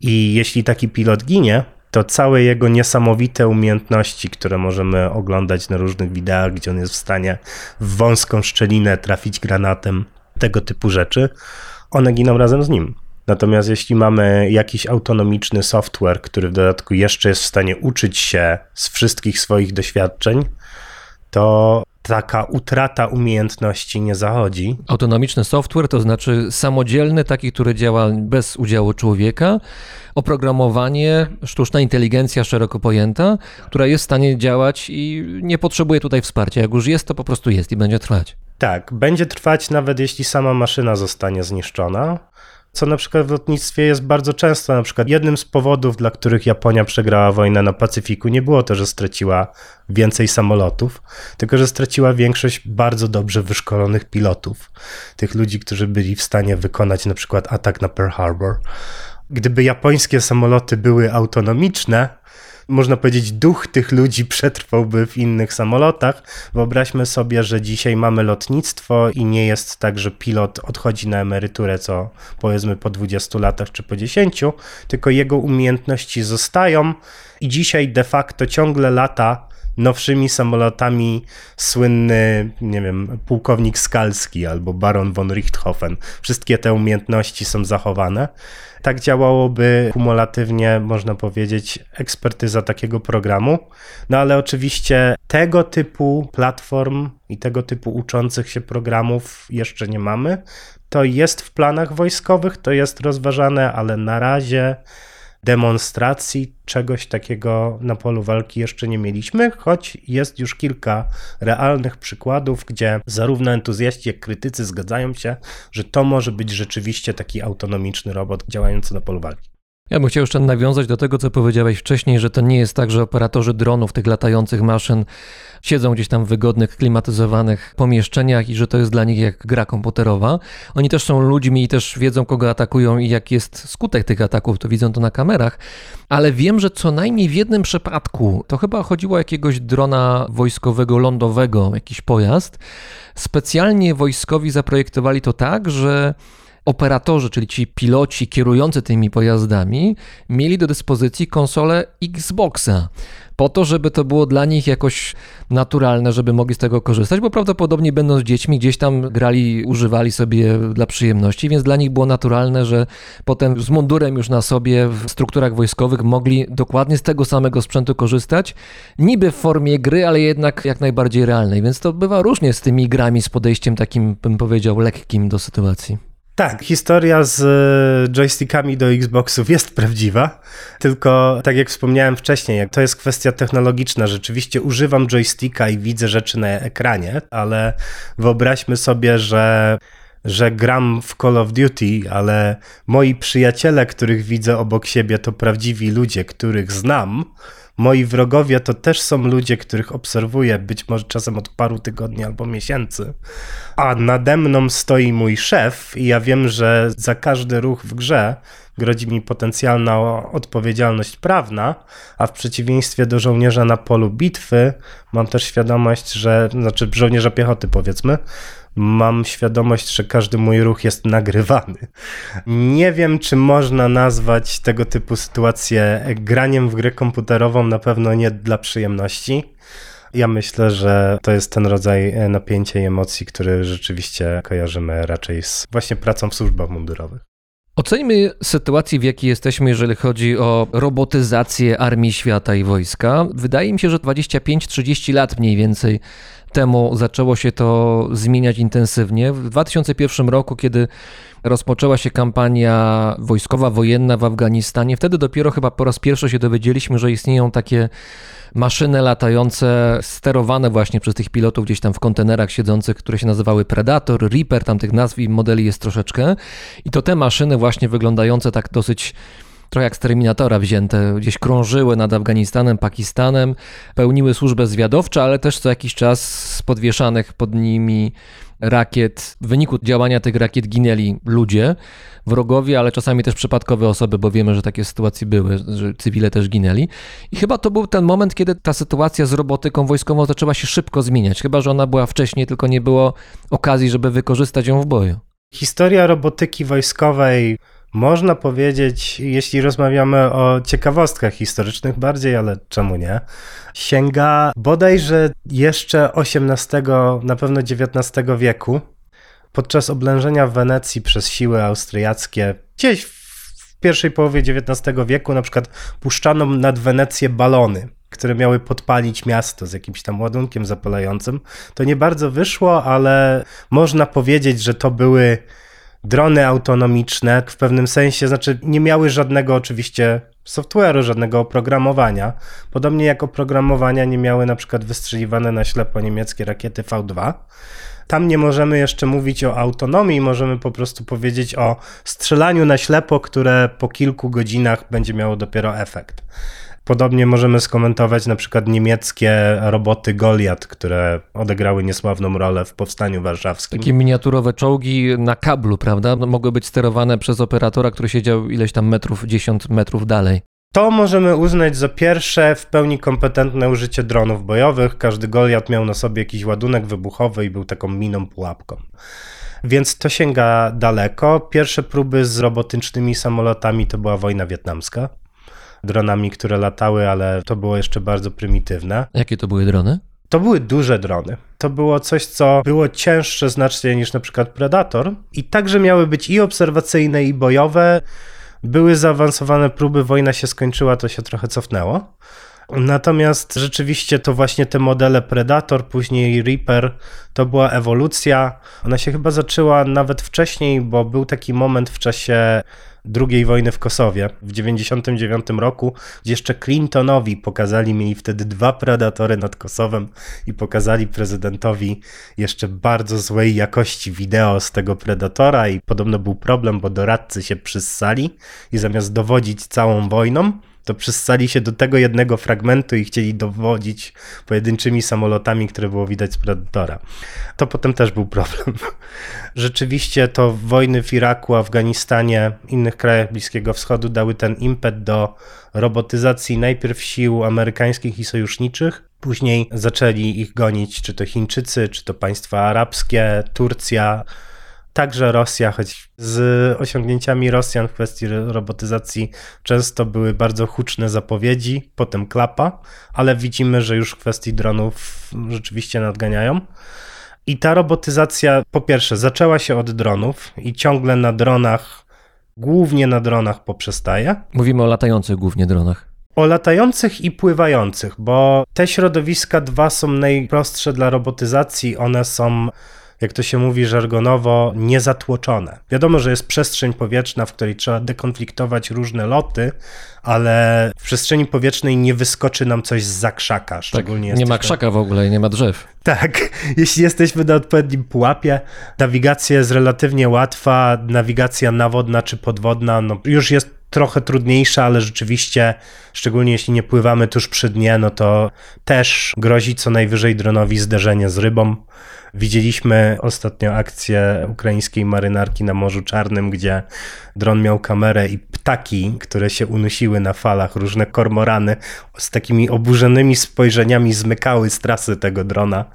I jeśli taki pilot ginie, to całe jego niesamowite umiejętności, które możemy oglądać na różnych wideach, gdzie on jest w stanie w wąską szczelinę trafić granatem, tego typu rzeczy, one giną razem z nim. Natomiast jeśli mamy jakiś autonomiczny software, który w dodatku jeszcze jest w stanie uczyć się z wszystkich swoich doświadczeń, to taka utrata umiejętności nie zachodzi. Autonomiczny software to znaczy samodzielny, taki, który działa bez udziału człowieka, oprogramowanie, sztuczna inteligencja szeroko pojęta, która jest w stanie działać i nie potrzebuje tutaj wsparcia. Jak już jest, to po prostu jest i będzie trwać. Tak, będzie trwać nawet jeśli sama maszyna zostanie zniszczona co na przykład w lotnictwie jest bardzo często. Na przykład jednym z powodów, dla których Japonia przegrała wojnę na Pacyfiku, nie było to, że straciła więcej samolotów, tylko że straciła większość bardzo dobrze wyszkolonych pilotów. Tych ludzi, którzy byli w stanie wykonać na przykład atak na Pearl Harbor. Gdyby japońskie samoloty były autonomiczne, można powiedzieć, duch tych ludzi [LAUGHS] przetrwałby w innych samolotach. Wyobraźmy sobie, że dzisiaj mamy lotnictwo i nie jest tak, że pilot odchodzi na emeryturę co powiedzmy po 20 latach czy po 10, tylko jego umiejętności zostają i dzisiaj de facto ciągle lata nowszymi samolotami słynny, nie wiem, pułkownik Skalski albo baron von Richthofen. Wszystkie te umiejętności są zachowane. Tak działałoby kumulatywnie, można powiedzieć, ekspertyza takiego programu. No ale oczywiście tego typu platform i tego typu uczących się programów jeszcze nie mamy. To jest w planach wojskowych, to jest rozważane, ale na razie demonstracji czegoś takiego na polu walki jeszcze nie mieliśmy, choć jest już kilka realnych przykładów, gdzie zarówno entuzjaści, jak krytycy zgadzają się, że to może być rzeczywiście taki autonomiczny robot działający na polu walki. Ja bym chciał jeszcze nawiązać do tego, co powiedziałeś wcześniej, że to nie jest tak, że operatorzy dronów, tych latających maszyn, siedzą gdzieś tam w wygodnych, klimatyzowanych pomieszczeniach i że to jest dla nich jak gra komputerowa. Oni też są ludźmi i też wiedzą, kogo atakują i jak jest skutek tych ataków, to widzą to na kamerach. Ale wiem, że co najmniej w jednym przypadku, to chyba chodziło o jakiegoś drona wojskowego, lądowego, jakiś pojazd, specjalnie wojskowi zaprojektowali to tak, że operatorzy, czyli ci piloci kierujący tymi pojazdami, mieli do dyspozycji konsolę Xboxa. Po to, żeby to było dla nich jakoś naturalne, żeby mogli z tego korzystać, bo prawdopodobnie będąc dziećmi gdzieś tam grali, używali sobie dla przyjemności, więc dla nich było naturalne, że potem z mundurem już na sobie w strukturach wojskowych mogli dokładnie z tego samego sprzętu korzystać, niby w formie gry, ale jednak jak najbardziej realnej. Więc to bywa różnie z tymi grami, z podejściem takim, bym powiedział, lekkim do sytuacji. Tak, historia z e, joystickami do Xboxów jest prawdziwa, tylko tak jak wspomniałem wcześniej, to jest kwestia technologiczna. Rzeczywiście używam joysticka i widzę rzeczy na ekranie, ale wyobraźmy sobie, że że gram w Call of Duty, ale moi przyjaciele, których widzę obok siebie, to prawdziwi ludzie, których znam moi wrogowie to też są ludzie, których obserwuję być może czasem od paru tygodni albo miesięcy. A nade mną stoi mój szef i ja wiem, że za każdy ruch w grze grozi mi potencjalna odpowiedzialność prawna, a w przeciwieństwie do żołnierza na polu bitwy mam też świadomość, że, znaczy żołnierza piechoty powiedzmy, mam świadomość, że każdy mój ruch jest nagrywany. Nie wiem, czy można nazwać tego typu sytuację graniem w grę komputerową, na pewno nie dla przyjemności. Ja myślę, że to jest ten rodzaj napięcia i emocji, który rzeczywiście kojarzymy raczej z właśnie pracą w służbach mundurowych. Oceńmy sytuację, w jakiej jesteśmy, jeżeli chodzi o robotyzację armii świata i wojska. Wydaje mi się, że 25-30 lat mniej więcej temu zaczęło się to zmieniać intensywnie. W 2001 roku, kiedy rozpoczęła się kampania wojskowa, wojenna w Afganistanie, wtedy dopiero chyba po raz pierwszy się dowiedzieliśmy, że istnieją takie maszyny latające, sterowane właśnie przez tych pilotów gdzieś tam w kontenerach siedzących, które się nazywały Predator, Reaper, tam tych nazw i modeli jest troszeczkę. I to te maszyny właśnie wyglądające tak dosyć trochę jak z Terminatora wzięte, gdzieś krążyły nad Afganistanem, Pakistanem, pełniły służbę zwiadowczą, ale też co jakiś czas z podwieszanych pod nimi rakiet, w wyniku działania tych rakiet ginęli ludzie, wrogowie, ale czasami też przypadkowe osoby, bo wiemy, że takie sytuacje były, że cywile też ginęli. I chyba to był ten moment, kiedy ta sytuacja z robotyką wojskową zaczęła się szybko zmieniać, chyba że ona była wcześniej, tylko nie było okazji, żeby wykorzystać ją w boju. Historia robotyki wojskowej można powiedzieć, jeśli rozmawiamy o ciekawostkach historycznych bardziej, ale czemu nie, sięga bodajże jeszcze XVIII, na pewno XIX wieku, podczas oblężenia Wenecji przez siły austriackie, gdzieś w pierwszej połowie XIX wieku na przykład puszczano nad Wenecję balony, które miały podpalić miasto z jakimś tam ładunkiem zapalającym. To nie bardzo wyszło, ale można powiedzieć, że to były drony autonomiczne w pewnym sensie, znaczy nie miały żadnego oczywiście software'u, żadnego oprogramowania. Podobnie jak oprogramowania nie miały na przykład wystrzeliwane na ślepo niemieckie rakiety V2. Tam nie możemy jeszcze mówić o autonomii, możemy po prostu powiedzieć o strzelaniu na ślepo, które po kilku godzinach będzie miało dopiero efekt. Podobnie możemy skomentować na przykład niemieckie roboty Goliat, które odegrały niesławną rolę w powstaniu warszawskim. Takie miniaturowe czołgi na kablu, prawda? No, mogły być sterowane przez operatora, który siedział ileś tam metrów, 10 metrów dalej. To możemy uznać za pierwsze w pełni kompetentne użycie dronów bojowych. Każdy Goliat miał na sobie jakiś ładunek wybuchowy i był taką miną pułapką. Więc to sięga daleko. Pierwsze próby z robotycznymi samolotami to była wojna wietnamska dronami, które latały, ale to było jeszcze bardzo prymitywne. Jakie to były drony? To były duże drony. To było coś, co było cięższe znacznie niż na przykład Predator i także miały być i obserwacyjne, i bojowe. Były zaawansowane próby, wojna się skończyła, to się trochę cofnęło. Natomiast rzeczywiście to właśnie te modele Predator, później Reaper, to była ewolucja. Ona się chyba zaczęła nawet wcześniej, bo był taki moment w czasie II wojny w Kosowie w 1999 roku, gdzie jeszcze Clintonowi pokazali, mieli wtedy dwa predatory nad Kosowem i pokazali prezydentowi jeszcze bardzo złej jakości wideo z tego predatora i podobno był problem, bo doradcy się przyssali i zamiast dowodzić całą wojną, to przystali się do tego jednego fragmentu i chcieli dowodzić pojedynczymi samolotami, które było widać z Predatora. To potem też był problem. [LAUGHS] Rzeczywiście to wojny w Iraku, Afganistanie, innych krajach Bliskiego Wschodu dały ten impet do robotyzacji najpierw sił amerykańskich i sojuszniczych, później zaczęli ich gonić czy to Chińczycy, czy to państwa arabskie, Turcja, Także Rosja, choć z osiągnięciami Rosjan w kwestii robotyzacji często były bardzo huczne zapowiedzi, potem klapa, ale widzimy, że już w kwestii dronów rzeczywiście nadganiają. I ta robotyzacja, po pierwsze, zaczęła się od dronów i ciągle na dronach, głównie na dronach poprzestaje. Mówimy o latających głównie dronach. O latających i pływających, bo te środowiska dwa są najprostsze dla robotyzacji. One są jak to się mówi żargonowo, niezatłoczone. Wiadomo, że jest przestrzeń powietrzna, w której trzeba dekonfliktować różne loty, ale w przestrzeni powietrznej nie wyskoczy nam coś z zakrzaka. Tak, Szczególnie tak, nie ma krzaka w ogóle, nie ma drzew. Tak, [LAUGHS] jeśli jesteśmy na odpowiednim pułapie, nawigacja jest relatywnie łatwa, nawigacja nawodna czy podwodna no już jest trochę trudniejsza, ale rzeczywiście, szczególnie jeśli nie pływamy tuż przy dnie, no to też grozi co najwyżej dronowi zderzenie z rybą. Widzieliśmy ostatnio akcję ukraińskiej marynarki na Morzu Czarnym, gdzie dron miał kamerę i ptaki, które się unosiły na falach, różne kormorany z takimi oburzonymi spojrzeniami zmykały z trasy tego drona,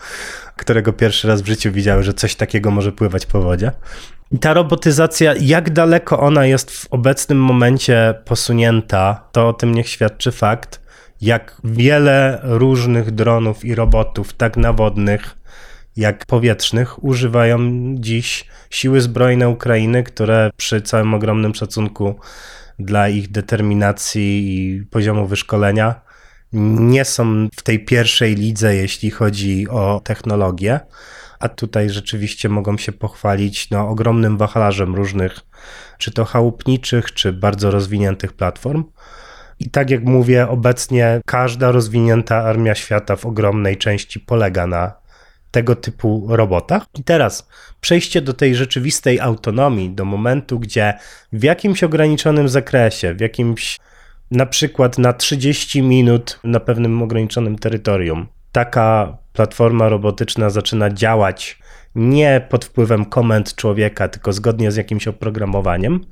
którego pierwszy raz w życiu widziały, że coś takiego może pływać po wodzie. Ta robotyzacja, jak daleko ona jest w obecnym momencie posunięta, to o tym niech świadczy fakt, jak wiele różnych dronów i robotów, tak nawodnych, jak powietrznych, używają dziś siły zbrojne Ukrainy, które przy całym ogromnym szacunku dla ich determinacji i poziomu wyszkolenia nie są w tej pierwszej lidze, jeśli chodzi o technologię a tutaj rzeczywiście mogą się pochwalić no, ogromnym wachlarzem różnych, czy to chałupniczych, czy bardzo rozwiniętych platform. I tak jak mówię, obecnie każda rozwinięta armia świata w ogromnej części polega na tego typu robotach. I teraz przejście do tej rzeczywistej autonomii, do momentu, gdzie w jakimś ograniczonym zakresie, w jakimś na przykład na 30 minut na pewnym ograniczonym terytorium, taka platforma robotyczna zaczyna działać nie pod wpływem komend człowieka, tylko zgodnie z jakimś oprogramowaniem,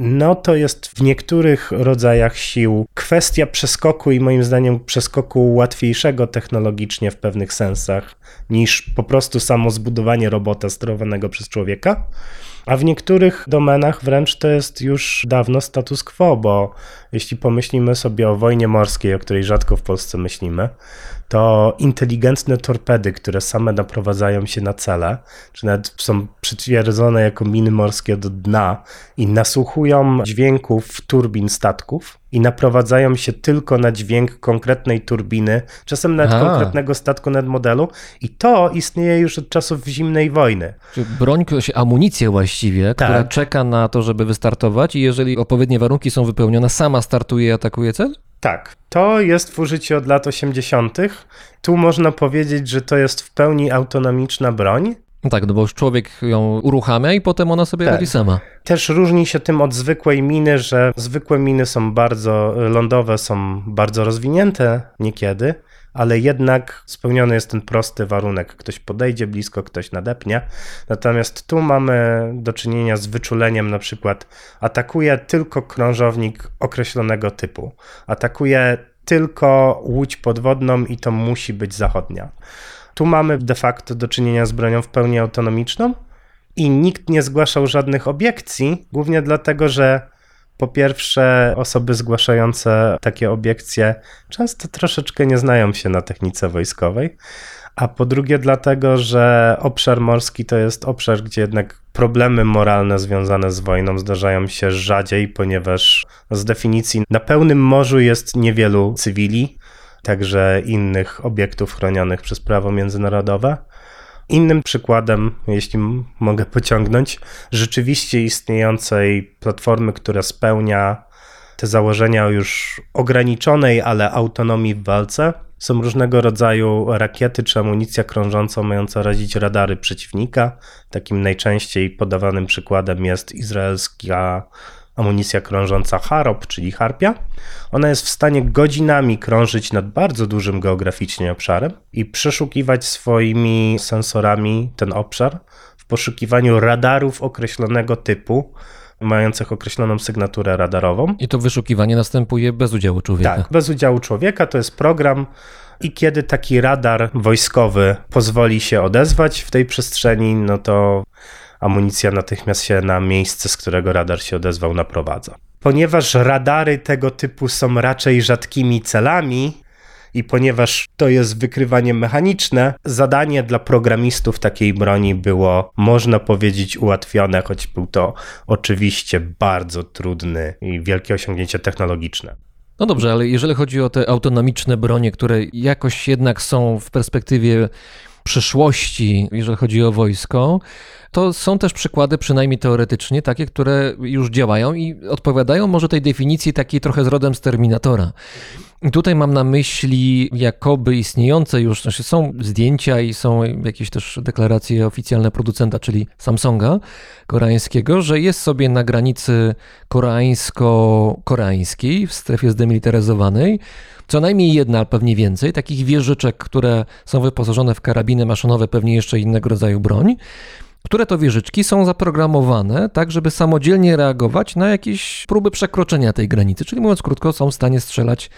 no to jest w niektórych rodzajach sił kwestia przeskoku i moim zdaniem przeskoku łatwiejszego technologicznie w pewnych sensach niż po prostu samo zbudowanie robota sterowanego przez człowieka. A w niektórych domenach wręcz to jest już dawno status quo, bo jeśli pomyślimy sobie o wojnie morskiej, o której rzadko w Polsce myślimy, to inteligentne torpedy, które same naprowadzają się na cele, czy nawet są przytwierdzone jako miny morskie do dna i nasłuchują dźwięków turbin statków i naprowadzają się tylko na dźwięk konkretnej turbiny, czasem nawet konkretnego statku nad modelu i to istnieje już od czasów zimnej wojny. Czy broń, amunicję właściwie, która Tak. czeka na to, żeby wystartować i jeżeli odpowiednie warunki są wypełnione, sama startuje i atakuje cel? Tak, to jest w użyciu od lat 80. Tu można powiedzieć, że to jest w pełni autonomiczna broń. No tak, no bo już człowiek ją uruchamia i potem ona sobie Tak. radzi sama. Też różni się tym od zwykłej miny, że zwykłe miny są bardzo lądowe, są bardzo rozwinięte niekiedy, ale jednak spełniony jest ten prosty warunek. Ktoś podejdzie blisko, ktoś nadepnie. Natomiast tu mamy do czynienia z wyczuleniem, na przykład atakuje tylko krążownik określonego typu. Atakuje tylko łódź podwodną i to musi być zachodnia. Tu mamy de facto do czynienia z bronią w pełni autonomiczną i nikt nie zgłaszał żadnych obiekcji, głównie dlatego, że po pierwsze, osoby zgłaszające takie obiekcje często troszeczkę nie znają się na technice wojskowej, a po drugie, dlatego, że obszar morski to jest obszar, gdzie jednak problemy moralne związane z wojną zdarzają się rzadziej, ponieważ z definicji na pełnym morzu jest niewielu cywili, także innych obiektów chronionych przez prawo międzynarodowe. Innym przykładem, jeśli mogę pociągnąć, rzeczywiście istniejącej platformy, która spełnia te założenia już ograniczonej, ale autonomii w walce, są różnego rodzaju rakiety czy amunicja krążąca mająca razić radary przeciwnika. Takim najczęściej podawanym przykładem jest izraelska amunicja krążąca Harop, czyli Harpia. Ona jest w stanie godzinami krążyć nad bardzo dużym geograficznie obszarem i przeszukiwać swoimi sensorami ten obszar w poszukiwaniu radarów określonego typu, mających określoną sygnaturę radarową. I to wyszukiwanie następuje bez udziału człowieka. Tak, bez udziału człowieka to jest program. I kiedy taki radar wojskowy pozwoli się odezwać w tej przestrzeni, no to amunicja natychmiast się na miejsce, z którego radar się odezwał, naprowadza. Ponieważ radary tego typu są raczej rzadkimi celami, i ponieważ to jest wykrywanie mechaniczne, zadanie dla programistów takiej broni było, można powiedzieć, ułatwione, choć był to oczywiście bardzo trudny i wielkie osiągnięcie technologiczne. No dobrze, ale jeżeli chodzi o te autonomiczne bronie, które jakoś jednak są w perspektywie przyszłości, jeżeli chodzi o wojsko, to są też przykłady, przynajmniej teoretycznie, takie, które już działają i odpowiadają może tej definicji takiej trochę z rodem z Terminatora. Tutaj mam na myśli jakoby istniejące już, znaczy są zdjęcia i są jakieś też deklaracje oficjalne producenta, czyli Samsunga koreańskiego, że jest sobie na granicy koreańsko-koreańskiej w strefie zdemilitaryzowanej co najmniej jedna, ale pewnie więcej, takich wieżyczek, które są wyposażone w karabiny maszynowe, pewnie jeszcze innego rodzaju broń, które to wieżyczki są zaprogramowane tak, żeby samodzielnie reagować na jakieś próby przekroczenia tej granicy, czyli mówiąc krótko, są w stanie strzelać,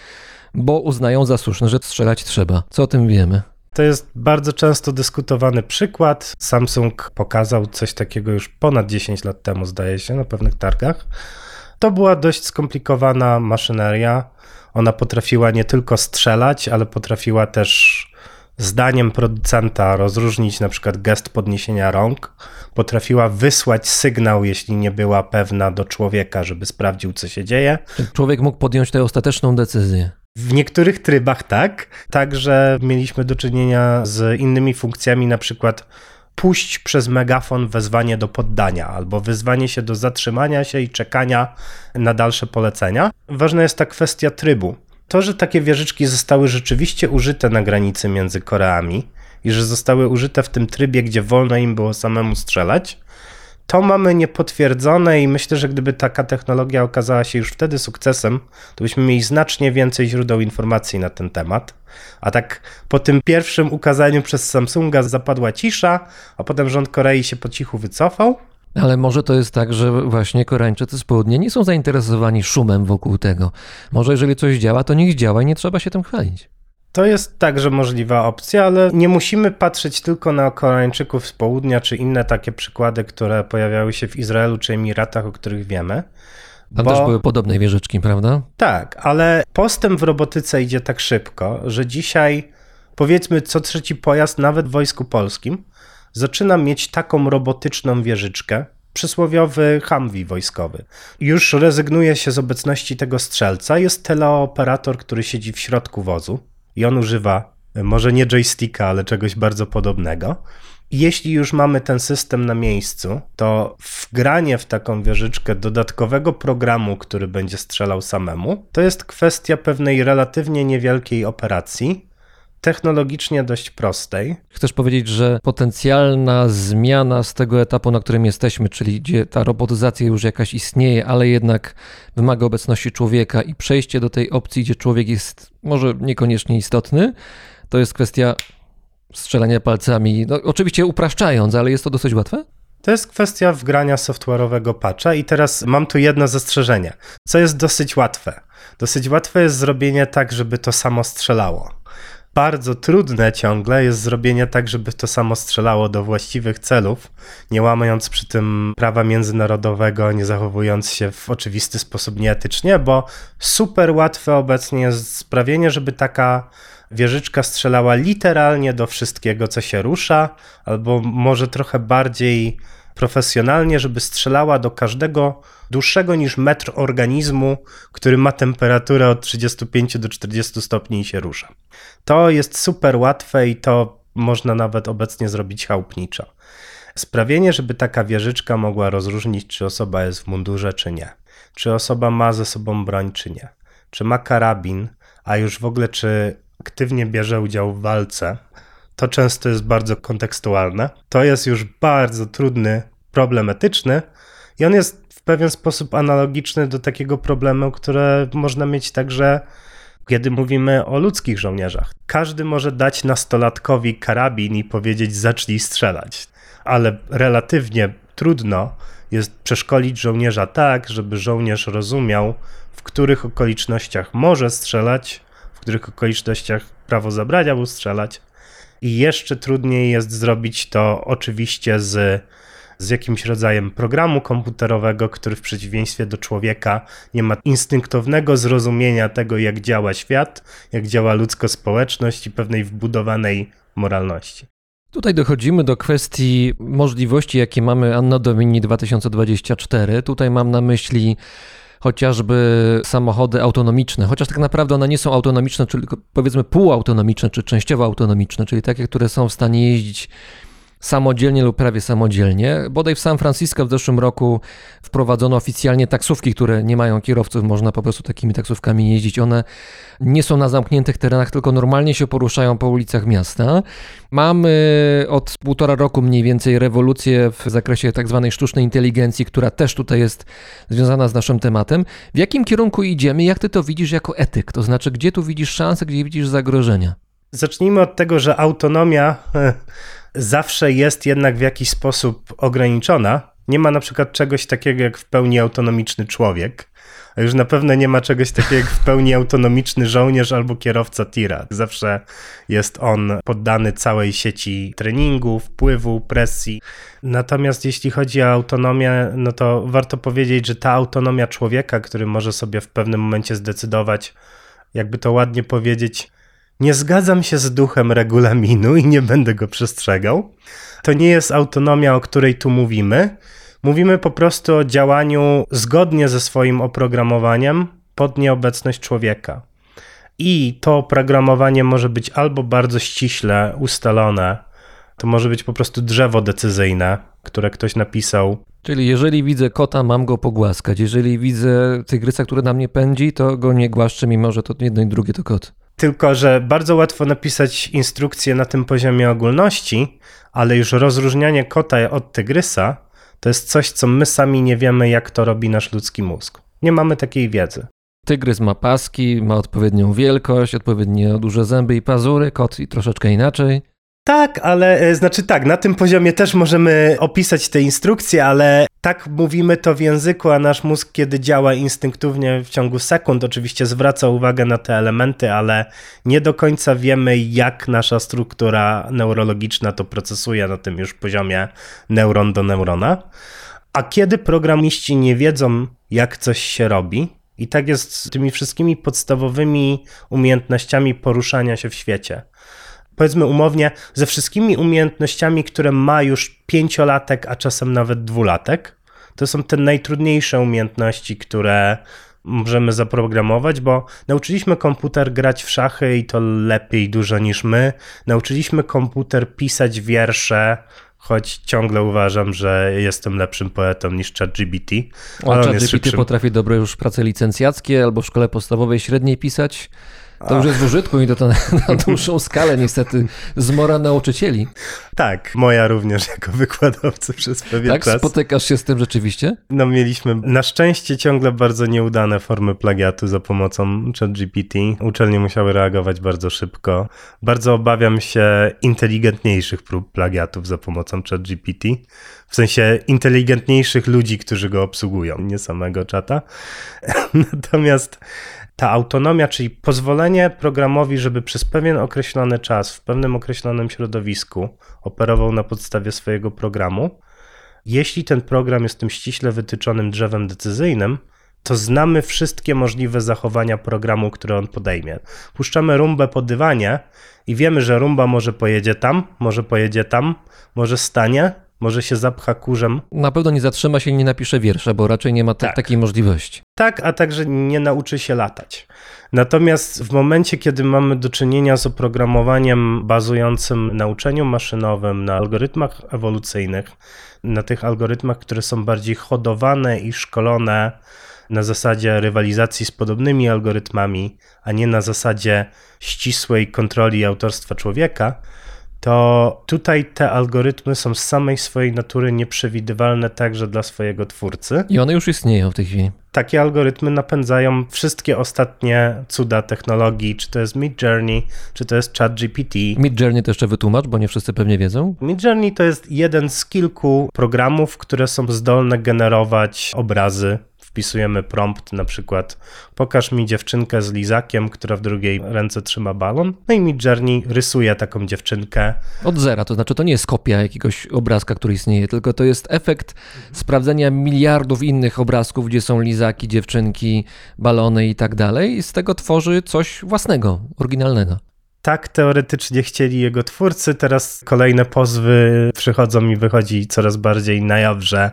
bo uznają za słuszne, że strzelać trzeba. Co o tym wiemy? To jest bardzo często dyskutowany przykład. Samsung pokazał coś takiego już ponad 10 lat temu, zdaje się, na pewnych targach. To była dość skomplikowana maszyneria. Ona potrafiła nie tylko strzelać, ale potrafiła też zdaniem producenta rozróżnić na przykład gest podniesienia rąk. Potrafiła wysłać sygnał, jeśli nie była pewna do człowieka, żeby sprawdził, co się dzieje. Człowiek mógł podjąć tę ostateczną decyzję. W niektórych trybach tak. Także mieliśmy do czynienia z innymi funkcjami, na przykład puść przez megafon wezwanie do poddania albo wyzwanie się do zatrzymania się i czekania na dalsze polecenia. Ważna jest ta kwestia trybu. To, że takie wieżyczki zostały rzeczywiście użyte na granicy między Koreami i że zostały użyte w tym trybie, gdzie wolno im było samemu strzelać. To mamy niepotwierdzone i myślę, że gdyby taka technologia okazała się już wtedy sukcesem, to byśmy mieli znacznie więcej źródeł informacji na ten temat. A tak po tym pierwszym ukazaniu przez Samsunga zapadła cisza, a potem rząd Korei się po cichu wycofał. Ale może to jest tak, że właśnie Koreańczycy z południa nie są zainteresowani szumem wokół tego. Może jeżeli coś działa, to niech działa i nie trzeba się tym chwalić. To jest także możliwa opcja, ale nie musimy patrzeć tylko na Koreańczyków z południa, czy inne takie przykłady, które pojawiały się w Izraelu czy Emiratach, o których wiemy. Tam Bo- też były podobne wieżyczki, prawda? Tak, ale postęp w robotyce idzie tak szybko, że dzisiaj powiedzmy co trzeci pojazd, nawet w Wojsku Polskim, zaczyna mieć taką robotyczną wieżyczkę, przysłowiowy Humvee wojskowy. Już rezygnuje się z obecności tego strzelca, jest teleoperator, który siedzi w środku wozu i on używa e, może nie joysticka, ale czegoś bardzo podobnego. Jeśli już mamy ten system na miejscu, to wgranie w taką wieżyczkę dodatkowego programu, który będzie strzelał samemu, to jest kwestia pewnej relatywnie niewielkiej operacji, technologicznie dość prostej. Chcesz powiedzieć, że potencjalna zmiana z tego etapu, na którym jesteśmy, czyli gdzie ta robotyzacja już jakaś istnieje, ale jednak wymaga obecności człowieka i przejście do tej opcji, gdzie człowiek jest może niekoniecznie istotny, to jest kwestia strzelania palcami. No, oczywiście upraszczając, ale jest to dosyć łatwe? To jest kwestia wgrania software'owego patcha i teraz mam tu jedno zastrzeżenie, co jest dosyć łatwe. Dosyć łatwe jest zrobienie tak, żeby to samo strzelało. Bardzo trudne ciągle jest zrobienie tak, żeby to samo strzelało do właściwych celów, nie łamiąc przy tym prawa międzynarodowego, nie zachowując się w oczywisty sposób nieetycznie, bo super łatwe obecnie jest sprawienie, żeby taka wieżyczka strzelała literalnie do wszystkiego, co się rusza, albo może trochę bardziej profesjonalnie, żeby strzelała do każdego dłuższego niż metr organizmu, który ma temperaturę od 35 do 40 stopni i się rusza. To jest super łatwe i to można nawet obecnie zrobić chałupniczo. Sprawienie, żeby taka wieżyczka mogła rozróżnić, czy osoba jest w mundurze, czy nie, czy osoba ma ze sobą broń, czy nie, czy ma karabin, a już w ogóle, czy aktywnie bierze udział w walce, to często jest bardzo kontekstualne. To jest już bardzo trudny problem etyczny i on jest w pewien sposób analogiczny do takiego problemu, które można mieć także, kiedy mówimy o ludzkich żołnierzach. Każdy może dać nastolatkowi karabin i powiedzieć: zacznij strzelać, ale relatywnie trudno jest przeszkolić żołnierza tak, żeby żołnierz rozumiał, w których okolicznościach może strzelać, w których okolicznościach prawo zabrania mu strzelać. I jeszcze trudniej jest zrobić to oczywiście z, z jakimś rodzajem programu komputerowego, który w przeciwieństwie do człowieka nie ma instynktownego zrozumienia tego, jak działa świat, jak działa ludzka społeczność i pewnej wbudowanej moralności. Tutaj dochodzimy do kwestii możliwości, jakie mamy Anno Domini 2024. Tutaj mam na myśli chociażby samochody autonomiczne, chociaż tak naprawdę one nie są autonomiczne, czyli powiedzmy półautonomiczne, czy częściowo autonomiczne, czyli takie, które są w stanie jeździć samodzielnie lub prawie samodzielnie. Bodaj w San Francisco w zeszłym roku wprowadzono oficjalnie taksówki, które nie mają kierowców, można po prostu takimi taksówkami jeździć. One nie są na zamkniętych terenach, tylko normalnie się poruszają po ulicach miasta. Mamy od półtora roku mniej więcej rewolucję w zakresie tak zwanej sztucznej inteligencji, która też tutaj jest związana z naszym tematem. W jakim kierunku idziemy? Jak ty to widzisz jako etyk? To znaczy, gdzie tu widzisz szanse, gdzie widzisz zagrożenia? Zacznijmy od tego, że autonomia [LAUGHS] zawsze jest jednak w jakiś sposób ograniczona. Nie ma na przykład czegoś takiego jak w pełni autonomiczny człowiek, a już na pewno nie ma czegoś takiego jak w pełni autonomiczny żołnierz albo kierowca tira. Zawsze jest on poddany całej sieci treningu, wpływu, presji. Natomiast jeśli chodzi o autonomię, no to warto powiedzieć, że ta autonomia człowieka, który może sobie w pewnym momencie zdecydować, jakby to ładnie powiedzieć, nie zgadzam się z duchem regulaminu i nie będę go przestrzegał. To nie jest autonomia, o której tu mówimy. Mówimy po prostu o działaniu zgodnie ze swoim oprogramowaniem pod nieobecność człowieka. I to oprogramowanie może być albo bardzo ściśle ustalone, to może być po prostu drzewo decyzyjne, które ktoś napisał. Czyli jeżeli widzę kota, mam go pogłaskać. Jeżeli widzę tygrysa, który na mnie pędzi, to go nie głaszczę, mimo że to jedno i drugie to kot. Tylko, że bardzo łatwo napisać instrukcję na tym poziomie ogólności, ale już rozróżnianie kota od tygrysa to jest coś, co my sami nie wiemy, jak to robi nasz ludzki mózg. Nie mamy takiej wiedzy. Tygrys ma paski, ma odpowiednią wielkość, odpowiednio duże zęby i pazury, kot i troszeczkę inaczej. Tak, ale e, znaczy tak, na tym poziomie też możemy opisać te instrukcje, ale tak mówimy to w języku, a nasz mózg, kiedy działa instynktownie w ciągu sekund, oczywiście zwraca uwagę na te elementy, ale nie do końca wiemy, jak nasza struktura neurologiczna to procesuje na tym już poziomie neuron do neurona. A kiedy programiści nie wiedzą, jak coś się robi, i tak jest z tymi wszystkimi podstawowymi umiejętnościami poruszania się w świecie powiedzmy umownie, ze wszystkimi umiejętnościami, które ma już pięciolatek, a czasem nawet dwulatek. To są te najtrudniejsze umiejętności, które możemy zaprogramować, bo nauczyliśmy komputer grać w szachy i to lepiej dużo niż my. Nauczyliśmy komputer pisać wiersze, choć ciągle uważam, że jestem lepszym poetą niż ChatGPT. O, ChatGPT potrafi dobre już prace licencjackie albo w szkole podstawowej średniej pisać. To już jest w użytku i to, to na, na [LAUGHS] dłuższą skalę niestety zmora nauczycieli. Tak, moja również jako wykładowcy przez pewien tak? czas. Tak? Spotykasz się z tym rzeczywiście? No mieliśmy na szczęście ciągle bardzo nieudane formy plagiatu za pomocą ChatGPT. Uczelnie musiały reagować bardzo szybko. Bardzo obawiam się inteligentniejszych prób plagiatów za pomocą ChatGPT. W sensie inteligentniejszych ludzi, którzy go obsługują, nie samego czata. [LAUGHS] Natomiast ta autonomia, czyli pozwolenie programowi, żeby przez pewien określony czas, w pewnym określonym środowisku operował na podstawie swojego programu, jeśli ten program jest tym ściśle wytyczonym drzewem decyzyjnym, to znamy wszystkie możliwe zachowania programu, które on podejmie. Puszczamy rumbę po dywanie i wiemy, że rumba może pojedzie tam, może pojedzie tam, może stanie, może się zapcha kurzem. Na pewno nie zatrzyma się i nie napisze wiersza, bo raczej nie ma tak. takiej możliwości. Tak, a także nie nauczy się latać. Natomiast w momencie, kiedy mamy do czynienia z oprogramowaniem bazującym na uczeniu maszynowym, na algorytmach ewolucyjnych, na tych algorytmach, które są bardziej hodowane i szkolone na zasadzie rywalizacji z podobnymi algorytmami, a nie na zasadzie ścisłej kontroli autorstwa człowieka, to tutaj te algorytmy są z samej swojej natury nieprzewidywalne także dla swojego twórcy. I one już istnieją w tej chwili. Takie algorytmy napędzają wszystkie ostatnie cuda technologii, czy to jest Midjourney, czy to jest ChatGPT. Midjourney to jeszcze wytłumacz, bo nie wszyscy pewnie wiedzą. Midjourney to jest jeden z kilku programów, które są zdolne generować obrazy wpisujemy prompt, na przykład pokaż mi dziewczynkę z lizakiem, która w drugiej ręce trzyma balon. No i Midjourney rysuje taką dziewczynkę. Od zera, to znaczy to nie jest kopia jakiegoś obrazka, który istnieje, tylko to jest efekt sprawdzenia miliardów innych obrazków, gdzie są lizaki, dziewczynki, balony i tak dalej. I z tego tworzy coś własnego, oryginalnego tak teoretycznie chcieli jego twórcy. Teraz kolejne pozwy przychodzą i wychodzi coraz bardziej na jaw, że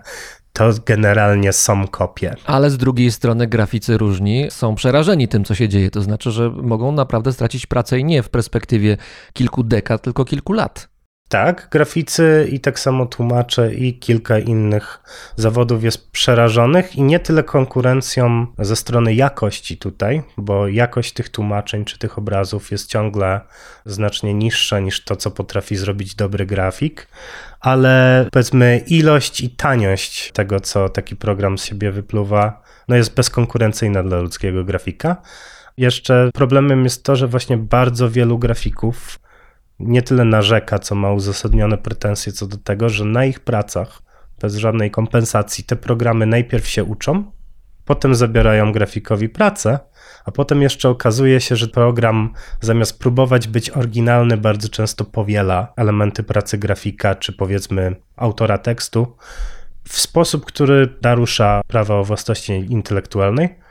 to generalnie są kopie. Ale z drugiej strony graficy różni są przerażeni tym, co się dzieje. To znaczy, że mogą naprawdę stracić pracę i nie w perspektywie kilku dekad, tylko kilku lat. Tak, graficy i tak samo tłumacze i kilka innych zawodów jest przerażonych i nie tyle konkurencją ze strony jakości tutaj, bo jakość tych tłumaczeń czy tych obrazów jest ciągle znacznie niższa niż to, co potrafi zrobić dobry grafik, ale powiedzmy ilość i taniość tego, co taki program z siebie wypluwa, no jest bezkonkurencyjna dla ludzkiego grafika. Jeszcze problemem jest to, że właśnie bardzo wielu grafików nie tyle narzeka, co ma uzasadnione pretensje co do tego, że na ich pracach bez żadnej kompensacji te programy najpierw się uczą, potem zabierają grafikowi pracę, a potem jeszcze okazuje się, że program zamiast próbować być oryginalny, bardzo często powiela elementy pracy grafika, czy powiedzmy autora tekstu w sposób, który narusza prawa o własności intelektualnej.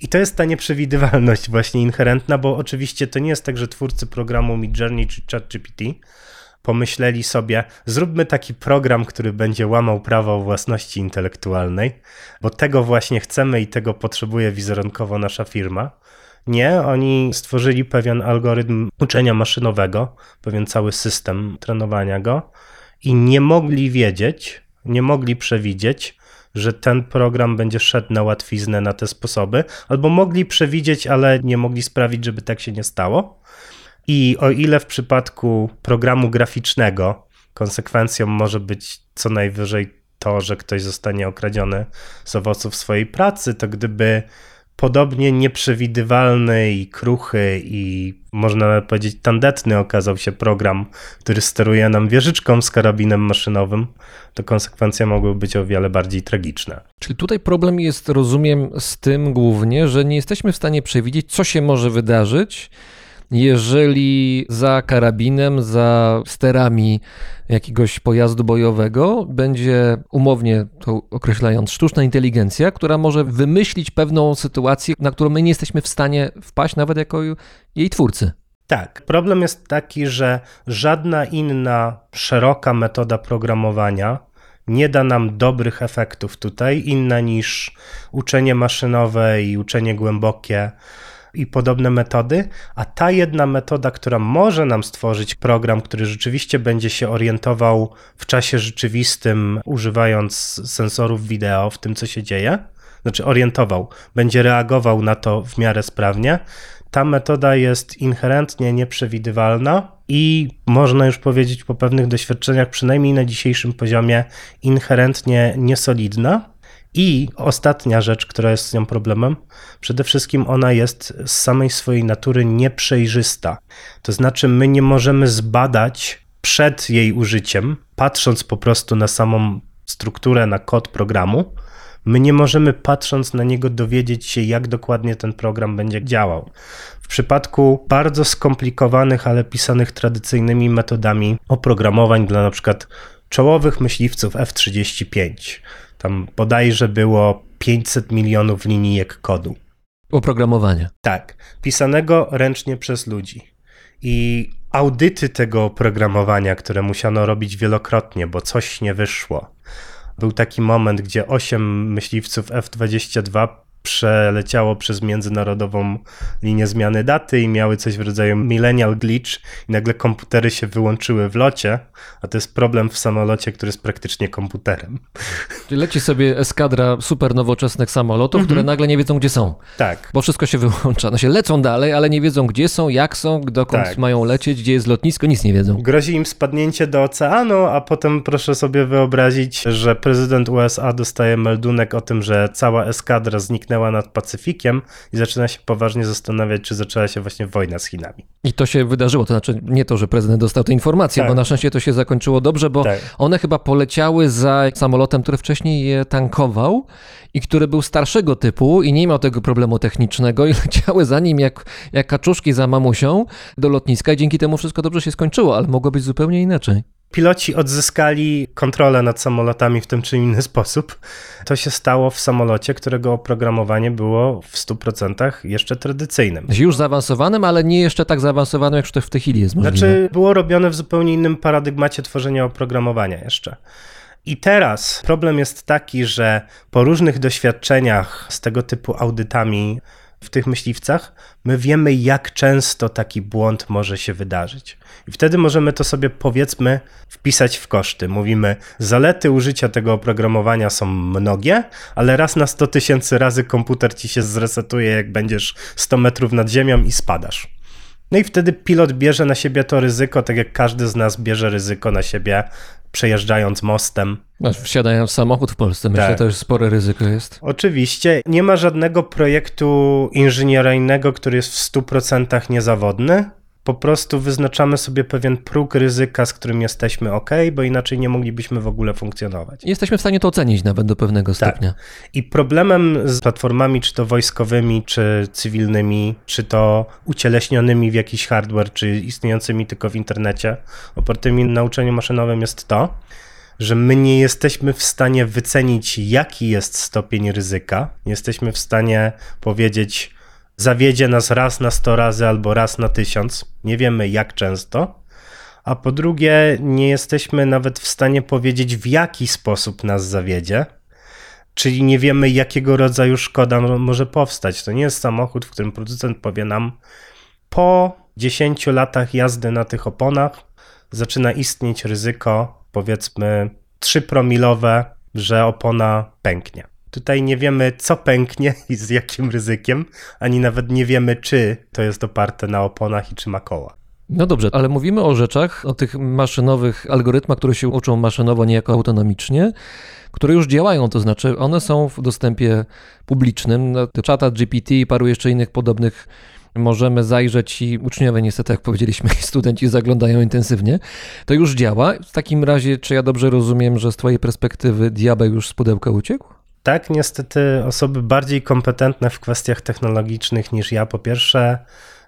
I to jest ta nieprzewidywalność właśnie inherentna, bo oczywiście to nie jest tak, że twórcy programu Midjourney czy ChatGPT pomyśleli sobie, zróbmy taki program, który będzie łamał prawo o własności intelektualnej, bo tego właśnie chcemy i tego potrzebuje wizerunkowo nasza firma. Nie, oni stworzyli pewien algorytm uczenia maszynowego, pewien cały system trenowania go i nie mogli wiedzieć, nie mogli przewidzieć, że ten program będzie szedł na łatwiznę na te sposoby, albo mogli przewidzieć, ale nie mogli sprawić, żeby tak się nie stało. I o ile w przypadku programu graficznego konsekwencją może być co najwyżej to, że ktoś zostanie okradziony z owoców swojej pracy, to gdyby podobnie nieprzewidywalny i kruchy i można powiedzieć tandetny okazał się program, który steruje nam wieżyczką z karabinem maszynowym, to konsekwencje mogły być o wiele bardziej tragiczne. Czyli tutaj problem jest, rozumiem, z tym głównie, że nie jesteśmy w stanie przewidzieć, co się może wydarzyć, jeżeli za karabinem, za sterami jakiegoś pojazdu bojowego będzie, umownie to określając, sztuczna inteligencja, która może wymyślić pewną sytuację, na którą my nie jesteśmy w stanie wpaść, nawet jako jej twórcy. Tak, problem jest taki, że żadna inna szeroka metoda programowania nie da nam dobrych efektów tutaj, inna niż uczenie maszynowe i uczenie głębokie i podobne metody, a ta jedna metoda, która może nam stworzyć program, który rzeczywiście będzie się orientował w czasie rzeczywistym, używając sensorów wideo w tym, co się dzieje, znaczy orientował, będzie reagował na to w miarę sprawnie. Ta metoda jest inherentnie nieprzewidywalna i można już powiedzieć po pewnych doświadczeniach, przynajmniej na dzisiejszym poziomie, inherentnie niesolidna. I ostatnia rzecz, która jest z nią problemem, przede wszystkim ona jest z samej swojej natury nieprzejrzysta. To znaczy, my nie możemy zbadać przed jej użyciem, patrząc po prostu na samą strukturę, na kod programu, my nie możemy patrząc na niego dowiedzieć się, jak dokładnie ten program będzie działał. W przypadku bardzo skomplikowanych, ale pisanych tradycyjnymi metodami oprogramowań dla przykład czołowych myśliwców F-35, tam bodajże było 500 milionów linijek kodu. Oprogramowania. Tak, pisanego ręcznie przez ludzi. I audyty tego oprogramowania, które musiano robić wielokrotnie, bo coś nie wyszło. Był taki moment, gdzie 8 myśliwców F-22 przeleciało przez międzynarodową linię zmiany daty i miały coś w rodzaju millennial glitch i nagle komputery się wyłączyły w locie, a to jest problem w samolocie, który jest praktycznie komputerem. Czyli leci sobie eskadra super nowoczesnych samolotów, które Mhm. nagle nie wiedzą, gdzie są. Tak, Bo wszystko się wyłącza. No się lecą dalej, ale nie wiedzą, gdzie są, jak są, dokąd Tak. mają lecieć, gdzie jest lotnisko, nic nie wiedzą. Grozi im spadnięcie do oceanu, a potem proszę sobie wyobrazić, że prezydent USA dostaje meldunek o tym, że cała eskadra zniknęła nad Pacyfikiem i zaczyna się poważnie zastanawiać, czy zaczęła się właśnie wojna z Chinami. I to się wydarzyło. To znaczy nie to, że prezydent dostał tę informację, Tak. bo na szczęście to się zakończyło dobrze, bo Tak. one chyba poleciały za samolotem, który wcześniej je tankował i który był starszego typu i nie miał tego problemu technicznego i [LAUGHS] leciały za nim jak, jak kaczuszki za mamusią do lotniska i dzięki temu wszystko dobrze się skończyło, ale mogło być zupełnie inaczej. Piloci odzyskali kontrolę nad samolotami w tym czy inny sposób. To się stało w samolocie, którego oprogramowanie było w 100% jeszcze tradycyjnym. Już zaawansowanym, ale nie jeszcze tak zaawansowanym, jak to w tej chwili jest możliwe. Znaczy, było robione w zupełnie innym paradygmacie tworzenia oprogramowania jeszcze. I teraz problem jest taki, że po różnych doświadczeniach z tego typu audytami w tych myśliwcach, my wiemy, jak często taki błąd może się wydarzyć. I wtedy możemy to sobie, powiedzmy, wpisać w koszty. Mówimy, zalety użycia tego oprogramowania są mnogie, ale raz na 100 tysięcy razy komputer ci się zresetuje, jak będziesz 100 metrów nad ziemią i spadasz. No i wtedy pilot bierze na siebie to ryzyko, tak jak każdy z nas bierze ryzyko na siebie, przejeżdżając mostem. No, Wsiadając w samochód w Polsce, myślę, Tak. to już spore ryzyko jest. Oczywiście nie ma żadnego projektu inżynieryjnego, który jest w 100% niezawodny. Po prostu wyznaczamy sobie pewien próg ryzyka, z którym jesteśmy ok, bo inaczej nie moglibyśmy w ogóle funkcjonować. Jesteśmy w stanie to ocenić nawet do pewnego Tak. stopnia. I problemem z platformami, czy to wojskowymi, czy cywilnymi, czy to ucieleśnionymi w jakiś hardware, czy istniejącymi tylko w internecie, opartymi na uczeniu maszynowym jest to, że my nie jesteśmy w stanie wycenić, jaki jest stopień ryzyka. Nie jesteśmy w stanie powiedzieć, zawiedzie nas raz na 100 razy albo raz na 1000. Nie wiemy, jak często. A po drugie, nie jesteśmy nawet w stanie powiedzieć, w jaki sposób nas zawiedzie. Czyli nie wiemy, jakiego rodzaju szkoda mo- może powstać. To nie jest samochód, w którym producent powie nam, po 10 latach jazdy na tych oponach zaczyna istnieć ryzyko, powiedzmy 3 promilowe że opona pęknie. Tutaj nie wiemy, co pęknie i z jakim ryzykiem, ani nawet nie wiemy, czy to jest oparte na oponach i czy ma koła. No dobrze, ale mówimy o rzeczach, o tych maszynowych algorytmach, które się uczą maszynowo, niejako autonomicznie, które już działają, to znaczy one są w dostępie publicznym. No, czata GPT i paru jeszcze innych podobnych możemy zajrzeć i uczniowie niestety, jak powiedzieliśmy, [LAUGHS] studenci zaglądają intensywnie. To już działa. W takim razie, czy ja dobrze rozumiem, że z twojej perspektywy diabeł już z pudełka uciekł? Tak, niestety osoby bardziej kompetentne w kwestiach technologicznych niż ja, po pierwsze,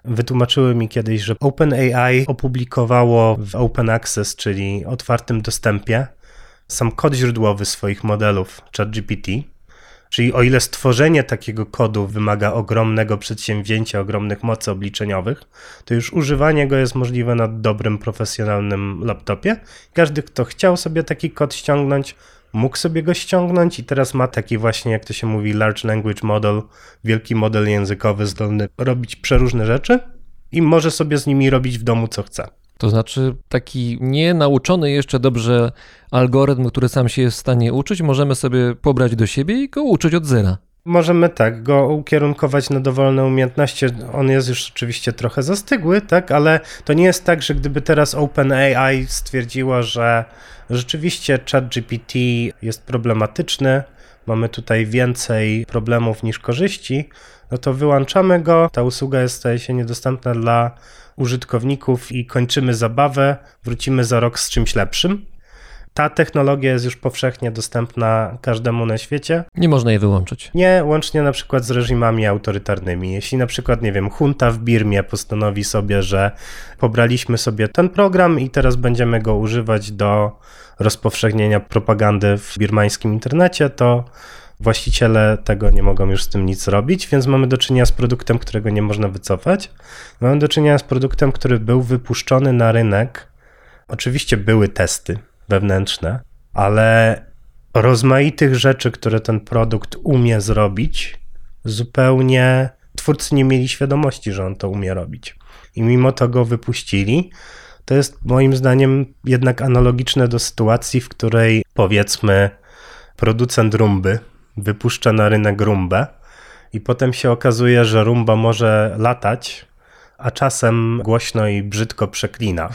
wytłumaczyły mi kiedyś, że OpenAI opublikowało w Open Access, czyli otwartym dostępie, sam kod źródłowy swoich modelów ChatGPT. Czyli o ile stworzenie takiego kodu wymaga ogromnego przedsięwzięcia, ogromnych mocy obliczeniowych, to już używanie go jest możliwe na dobrym, profesjonalnym laptopie. Każdy, kto chciał sobie taki kod ściągnąć, mógł sobie go ściągnąć i teraz ma taki właśnie, jak to się mówi, large language model, wielki model językowy zdolny robić przeróżne rzeczy i może sobie z nimi robić w domu co chce. To znaczy taki nienauczony jeszcze dobrze algorytm, który sam się jest w stanie uczyć, możemy sobie pobrać do siebie i go uczyć od zera. Możemy tak go ukierunkować na dowolne umiejętności. On jest już oczywiście trochę zastygły, tak, ale to nie jest tak, że gdyby teraz OpenAI stwierdziło, że rzeczywiście ChatGPT jest problematyczny, mamy tutaj więcej problemów niż korzyści, no to wyłączamy go, ta usługa jest, staje się niedostępna dla użytkowników i kończymy zabawę, wrócimy za rok z czymś lepszym. Ta technologia jest już powszechnie dostępna każdemu na świecie. Nie można jej wyłączyć. Nie, łącznie na przykład z reżimami autorytarnymi. Jeśli na przykład, nie wiem, junta w Birmie postanowi sobie, że pobraliśmy sobie ten program i teraz będziemy go używać do rozpowszechnienia propagandy w birmańskim internecie, to Właściciele tego nie mogą już z tym nic robić, więc mamy do czynienia z produktem, którego nie można wycofać. Mamy do czynienia z produktem, który był wypuszczony na rynek. Oczywiście były testy wewnętrzne, ale rozmaitych rzeczy, które ten produkt umie zrobić, zupełnie twórcy nie mieli świadomości, że on to umie robić. I mimo to go wypuścili. To jest moim zdaniem jednak analogiczne do sytuacji, w której powiedzmy producent rumby wypuszcza na rynek rumbę i potem się okazuje, że rumba może latać, a czasem głośno i brzydko przeklina.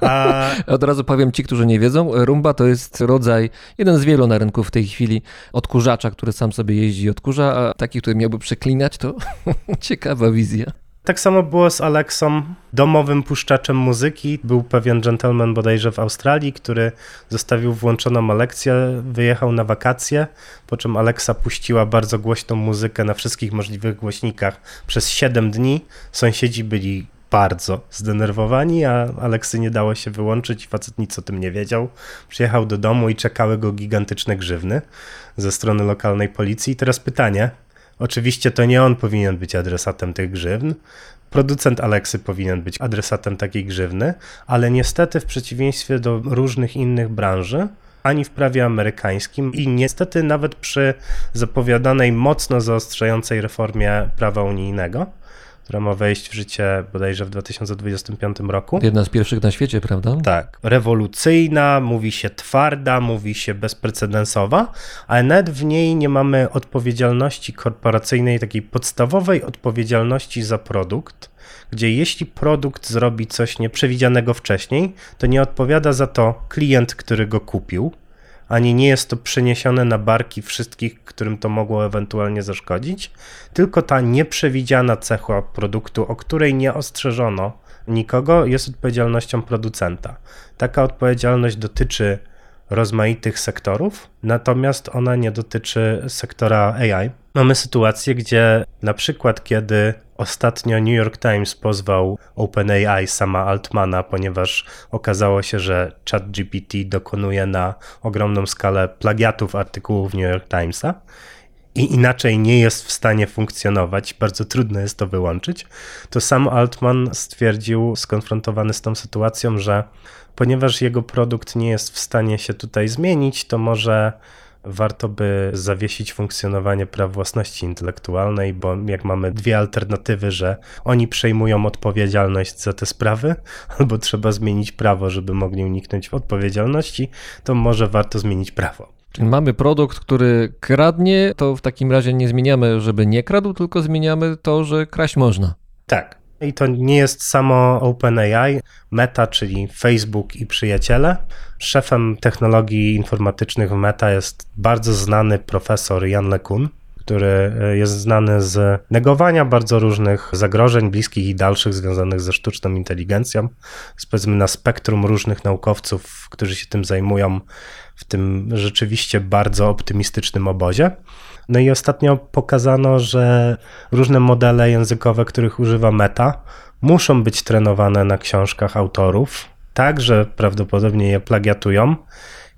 A... [LAUGHS] Od razu powiem ci, którzy nie wiedzą, rumba to jest rodzaj, jeden z wielu na rynku w tej chwili, odkurzacza, który sam sobie jeździ i odkurza, a taki, który miałby przeklinać, to [LAUGHS] ciekawa wizja. Tak samo było z Alexą, domowym puszczaczem muzyki. Był pewien gentleman bodajże w Australii, który zostawił włączoną Alekcję, wyjechał na wakacje, po czym Alexa puściła bardzo głośną muzykę na wszystkich możliwych głośnikach przez 7 dni. Sąsiedzi byli bardzo zdenerwowani, a Aleksy nie dało się wyłączyć, facet nic o tym nie wiedział. Przyjechał do domu i czekały go gigantyczne grzywny ze strony lokalnej policji. I teraz pytanie, Oczywiście to nie on powinien być adresatem tych grzywny. Producent Aleksy powinien być adresatem takiej grzywny, ale niestety w przeciwieństwie do różnych innych branży, ani w prawie amerykańskim i niestety nawet przy zapowiadanej mocno zaostrzającej reformie prawa unijnego, która ma wejść w życie bodajże w 2025 roku. Jedna z pierwszych na świecie, prawda? Tak. Rewolucyjna, mówi się twarda, mówi się bezprecedensowa, ale nawet w niej nie mamy odpowiedzialności korporacyjnej, takiej podstawowej odpowiedzialności za produkt, gdzie jeśli produkt zrobi coś nieprzewidzianego wcześniej, to nie odpowiada za to klient, który go kupił, ani nie jest to przeniesione na barki wszystkich, którym to mogło ewentualnie zaszkodzić, tylko ta nieprzewidziana cecha produktu, o której nie ostrzeżono nikogo, jest odpowiedzialnością producenta. Taka odpowiedzialność dotyczy rozmaitych sektorów, natomiast ona nie dotyczy sektora AI. Mamy sytuację, gdzie na przykład, kiedy ostatnio New York Times pozwał OpenAI sama Altmana, ponieważ okazało się, że ChatGPT dokonuje na ogromną skalę plagiatów artykułów New York Timesa i inaczej nie jest w stanie funkcjonować, bardzo trudno jest to wyłączyć, to sam Altman stwierdził, skonfrontowany z tą sytuacją, że ponieważ jego produkt nie jest w stanie się tutaj zmienić, to może warto by zawiesić funkcjonowanie praw własności intelektualnej, bo jak mamy dwie alternatywy, że oni przejmują odpowiedzialność za te sprawy, [LAUGHS] albo trzeba zmienić prawo, żeby mogli uniknąć odpowiedzialności, to może warto zmienić prawo. Czyli mamy produkt, który kradnie, to w takim razie nie zmieniamy, żeby nie kradł, tylko zmieniamy to, że kraść można. Tak. I to nie jest samo OpenAI, Meta, czyli Facebook i przyjaciele. Szefem technologii informatycznych w Meta jest bardzo znany profesor Jan LeCun, który e, jest znany z negowania bardzo różnych zagrożeń bliskich i dalszych związanych ze sztuczną inteligencją. Jest powiedzmy na spektrum różnych naukowców, którzy się tym zajmują w tym rzeczywiście bardzo optymistycznym obozie. No i ostatnio pokazano, że różne modele językowe, których używa Meta, muszą być trenowane na książkach autorów, tak że prawdopodobnie je plagiatują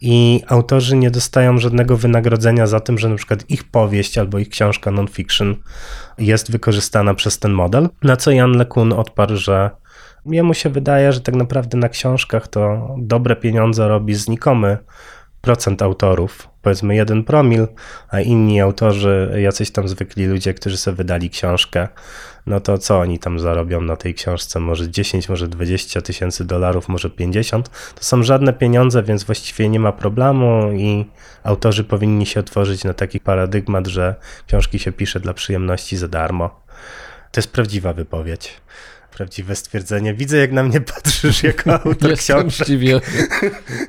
i autorzy nie dostają żadnego wynagrodzenia za tym, że na przykład ich powieść albo ich książka non-fiction jest wykorzystana przez ten model. Na co Jan LeCun odparł, że jemu się wydaje, że tak naprawdę na książkach to dobre pieniądze robi znikomy procent autorów, powiedzmy jeden promil, a inni autorzy, jacyś tam zwykli ludzie, którzy sobie wydali książkę, no to co oni tam zarobią na tej książce? Może 10, może 20 tysięcy dolarów, może 50. To są żadne pieniądze, więc właściwie nie ma problemu i autorzy powinni się otworzyć na taki paradygmat, że książki się pisze dla przyjemności za darmo. To jest prawdziwa wypowiedź prawdziwe stwierdzenie. Widzę, jak na mnie patrzysz jako [LAUGHS] autor Jestem zdziwiony.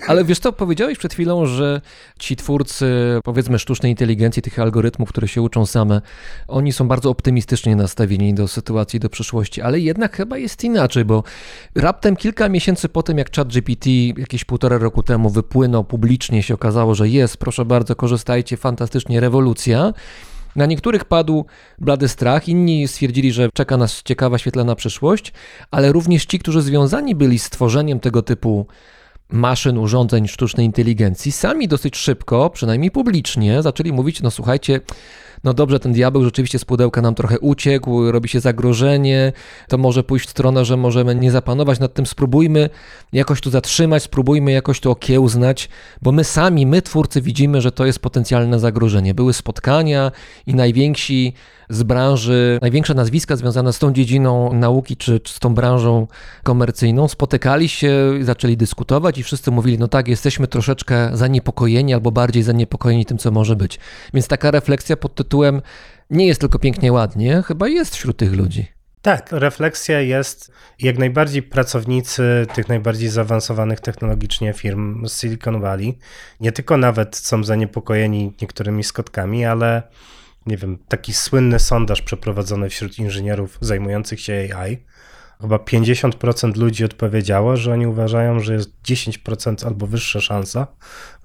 Ale wiesz co, powiedziałeś przed chwilą, że ci twórcy, powiedzmy, sztucznej inteligencji, tych algorytmów, które się uczą same, oni są bardzo optymistycznie nastawieni do sytuacji, do przyszłości, ale jednak chyba jest inaczej, bo raptem kilka miesięcy po tym, jak ChatGPT jakieś półtora roku temu wypłynął publicznie, się okazało, że jest, proszę bardzo, korzystajcie, fantastycznie, rewolucja. Na niektórych padł blady strach, inni stwierdzili, że czeka nas ciekawa, świetlana przyszłość, ale również ci, którzy związani byli z tworzeniem tego typu maszyn, urządzeń sztucznej inteligencji, sami dosyć szybko, przynajmniej publicznie, zaczęli mówić: No słuchajcie, no dobrze, ten diabeł rzeczywiście z pudełka nam trochę uciekł, robi się zagrożenie, to może pójść w stronę, że możemy nie zapanować nad tym, spróbujmy jakoś tu zatrzymać, spróbujmy jakoś to okiełznać, bo my sami, my twórcy widzimy, że to jest potencjalne zagrożenie. Były spotkania i najwięksi z branży, największe nazwiska związane z tą dziedziną nauki czy, czy z tą branżą komercyjną spotykali się, zaczęli dyskutować i wszyscy mówili, no tak, jesteśmy troszeczkę zaniepokojeni albo bardziej zaniepokojeni tym, co może być. Więc taka refleksja pod tytułem nie jest tylko pięknie, ładnie, chyba jest wśród tych ludzi. Tak, refleksja jest jak najbardziej pracownicy tych najbardziej zaawansowanych technologicznie firm z Silicon Valley, nie tylko nawet są zaniepokojeni niektórymi skotkami, ale nie wiem, taki słynny sondaż przeprowadzony wśród inżynierów zajmujących się AI. Chyba 50% ludzi odpowiedziało, że oni uważają, że jest 10% albo wyższa szansa,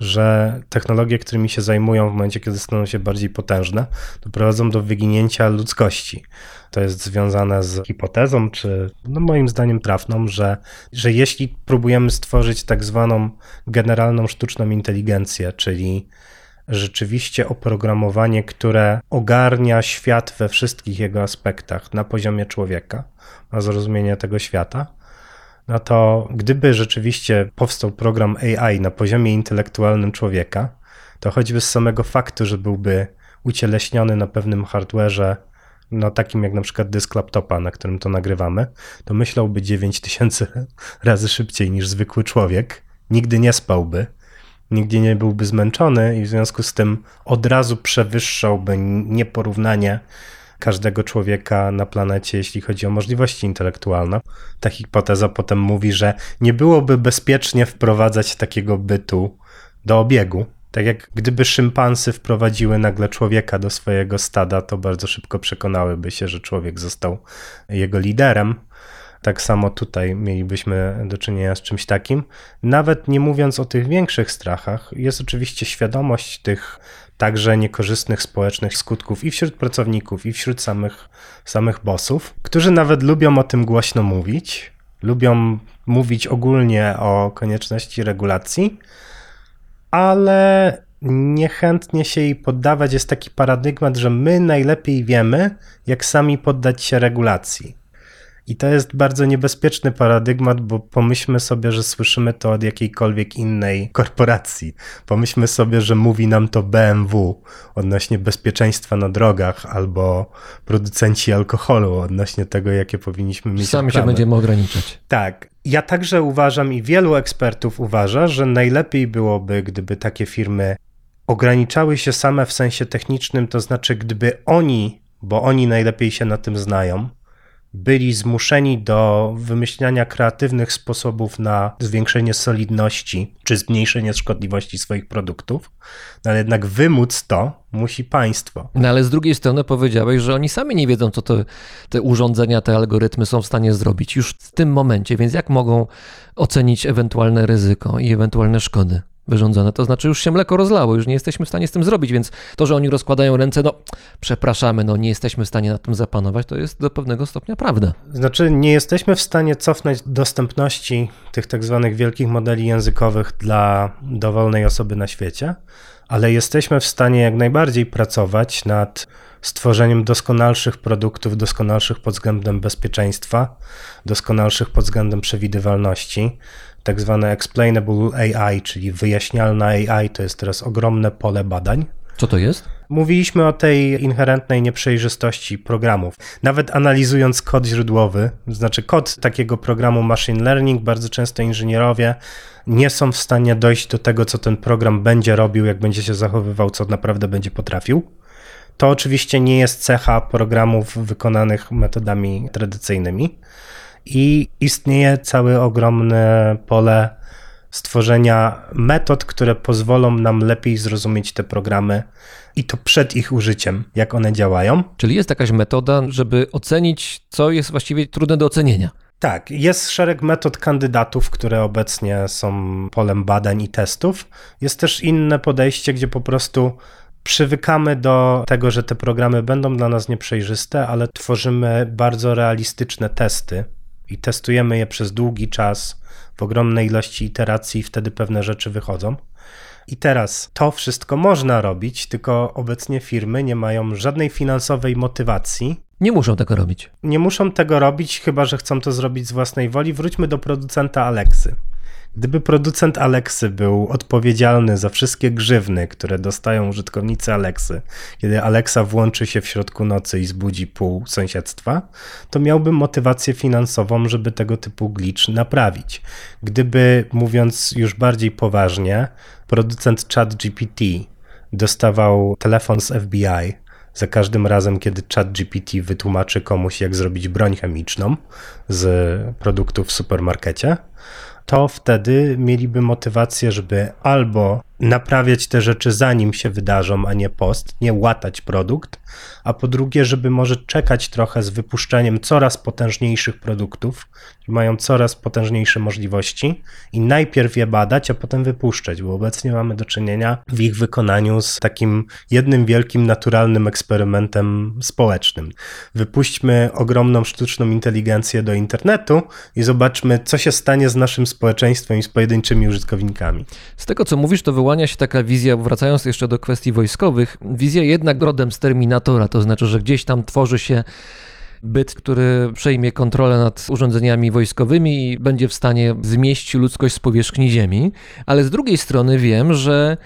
że technologie, którymi się zajmują w momencie, kiedy staną się bardziej potężne, doprowadzą do wyginięcia ludzkości. To jest związane z hipotezą, czy no moim zdaniem trafną, że, że jeśli próbujemy stworzyć tak zwaną generalną sztuczną inteligencję, czyli rzeczywiście oprogramowanie, które ogarnia świat we wszystkich jego aspektach na poziomie człowieka, ma zrozumienie tego świata, no to gdyby rzeczywiście powstał program AI na poziomie intelektualnym człowieka, to choćby z samego faktu, że byłby ucieleśniony na pewnym hardwareze, no takim jak na przykład dysk laptopa, na którym to nagrywamy, to myślałby 9000 [LAUGHS] razy szybciej niż zwykły człowiek, nigdy nie spałby, nigdzie nie byłby zmęczony i w związku z tym od razu przewyższałby nieporównanie każdego człowieka na planecie, jeśli chodzi o możliwości intelektualne. Ta hipoteza potem mówi, że nie byłoby bezpiecznie wprowadzać takiego bytu do obiegu. Tak jak gdyby szympansy wprowadziły nagle człowieka do swojego stada, to bardzo szybko przekonałyby się, że człowiek został jego liderem. Tak samo tutaj mielibyśmy do czynienia z czymś takim. Nawet nie mówiąc o tych większych strachach, jest oczywiście świadomość tych także niekorzystnych społecznych skutków i wśród pracowników, i wśród samych, samych bossów, którzy nawet lubią o tym głośno mówić, lubią mówić ogólnie o konieczności regulacji, ale niechętnie się jej poddawać. Jest taki paradygmat, że my najlepiej wiemy, jak sami poddać się regulacji. I to jest bardzo niebezpieczny paradygmat, bo pomyślmy sobie, że słyszymy to od jakiejkolwiek innej korporacji. Pomyślmy sobie, że mówi nam to BMW odnośnie bezpieczeństwa na drogach albo producenci alkoholu odnośnie tego, jakie powinniśmy mieć. Sami się będziemy ograniczać. Tak. Ja także uważam i wielu ekspertów uważa, że najlepiej byłoby, gdyby takie firmy ograniczały się same w sensie technicznym, to znaczy gdyby oni, bo oni najlepiej się na tym znają, byli zmuszeni do wymyślania kreatywnych sposobów na zwiększenie solidności czy zmniejszenie szkodliwości swoich produktów, no ale jednak wymóc to musi państwo. No ale z drugiej strony powiedziałeś, że oni sami nie wiedzą, co to, te urządzenia, te algorytmy są w stanie zrobić już w tym momencie, więc jak mogą ocenić ewentualne ryzyko i ewentualne szkody? Wyrządzone. To znaczy już się mleko rozlało, już nie jesteśmy w stanie z tym zrobić, więc to, że oni rozkładają ręce, no przepraszamy, no nie jesteśmy w stanie nad tym zapanować, to jest do pewnego stopnia prawda. Znaczy nie jesteśmy w stanie cofnąć dostępności tych tak zwanych wielkich modeli językowych dla dowolnej osoby na świecie, ale jesteśmy w stanie jak najbardziej pracować nad stworzeniem doskonalszych produktów, doskonalszych pod względem bezpieczeństwa, doskonalszych pod względem przewidywalności, tak zwane explainable AI, czyli wyjaśnialna AI, to jest teraz ogromne pole badań. Co to jest? Mówiliśmy o tej inherentnej nieprzejrzystości programów. Nawet analizując kod źródłowy, znaczy kod takiego programu machine learning, bardzo często inżynierowie nie są w stanie dojść do tego, co ten program będzie robił, jak będzie się zachowywał, co naprawdę będzie potrafił. To oczywiście nie jest cecha programów wykonanych metodami tradycyjnymi i istnieje całe ogromne pole stworzenia metod, które pozwolą nam lepiej zrozumieć te programy i to przed ich użyciem, jak one działają. Czyli jest jakaś metoda, żeby ocenić, co jest właściwie trudne do ocenienia. Tak, jest szereg metod kandydatów, które obecnie są polem badań i testów. Jest też inne podejście, gdzie po prostu przywykamy do tego, że te programy będą dla nas nieprzejrzyste, ale tworzymy bardzo realistyczne testy i testujemy je przez długi czas w ogromnej ilości iteracji i wtedy pewne rzeczy wychodzą. I teraz to wszystko można robić, tylko obecnie firmy nie mają żadnej finansowej motywacji. Nie muszą tego robić. Nie muszą tego robić, chyba że chcą to zrobić z własnej woli. Wróćmy do producenta Alexy. Gdyby producent Alexy był odpowiedzialny za wszystkie grzywny, które dostają użytkownicy Alexy, kiedy Alexa włączy się w środku nocy i zbudzi pół sąsiedztwa, to miałby motywację finansową, żeby tego typu glitch naprawić. Gdyby, mówiąc już bardziej poważnie, producent ChatGPT dostawał telefon z FBI za każdym razem, kiedy ChatGPT wytłumaczy komuś, jak zrobić broń chemiczną z produktów w supermarkecie, to wtedy mieliby motywację, żeby albo naprawiać te rzeczy zanim się wydarzą, a nie post, nie łatać produkt, a po drugie, żeby może czekać trochę z wypuszczeniem coraz potężniejszych produktów, mają coraz potężniejsze możliwości i najpierw je badać, a potem wypuszczać, bo obecnie mamy do czynienia w ich wykonaniu z takim jednym wielkim naturalnym eksperymentem społecznym. Wypuśćmy ogromną sztuczną inteligencję do internetu i zobaczmy, co się stanie z naszym społeczeństwem i z pojedynczymi użytkownikami. Z tego, co mówisz, to wyłania się taka wizja, wracając jeszcze do kwestii wojskowych, wizja jednak rodem z Terminatora, to znaczy, że gdzieś tam tworzy się byt, który przejmie kontrolę nad urządzeniami wojskowymi i będzie w stanie zmieścić ludzkość z powierzchni Ziemi, ale z drugiej strony wiem, że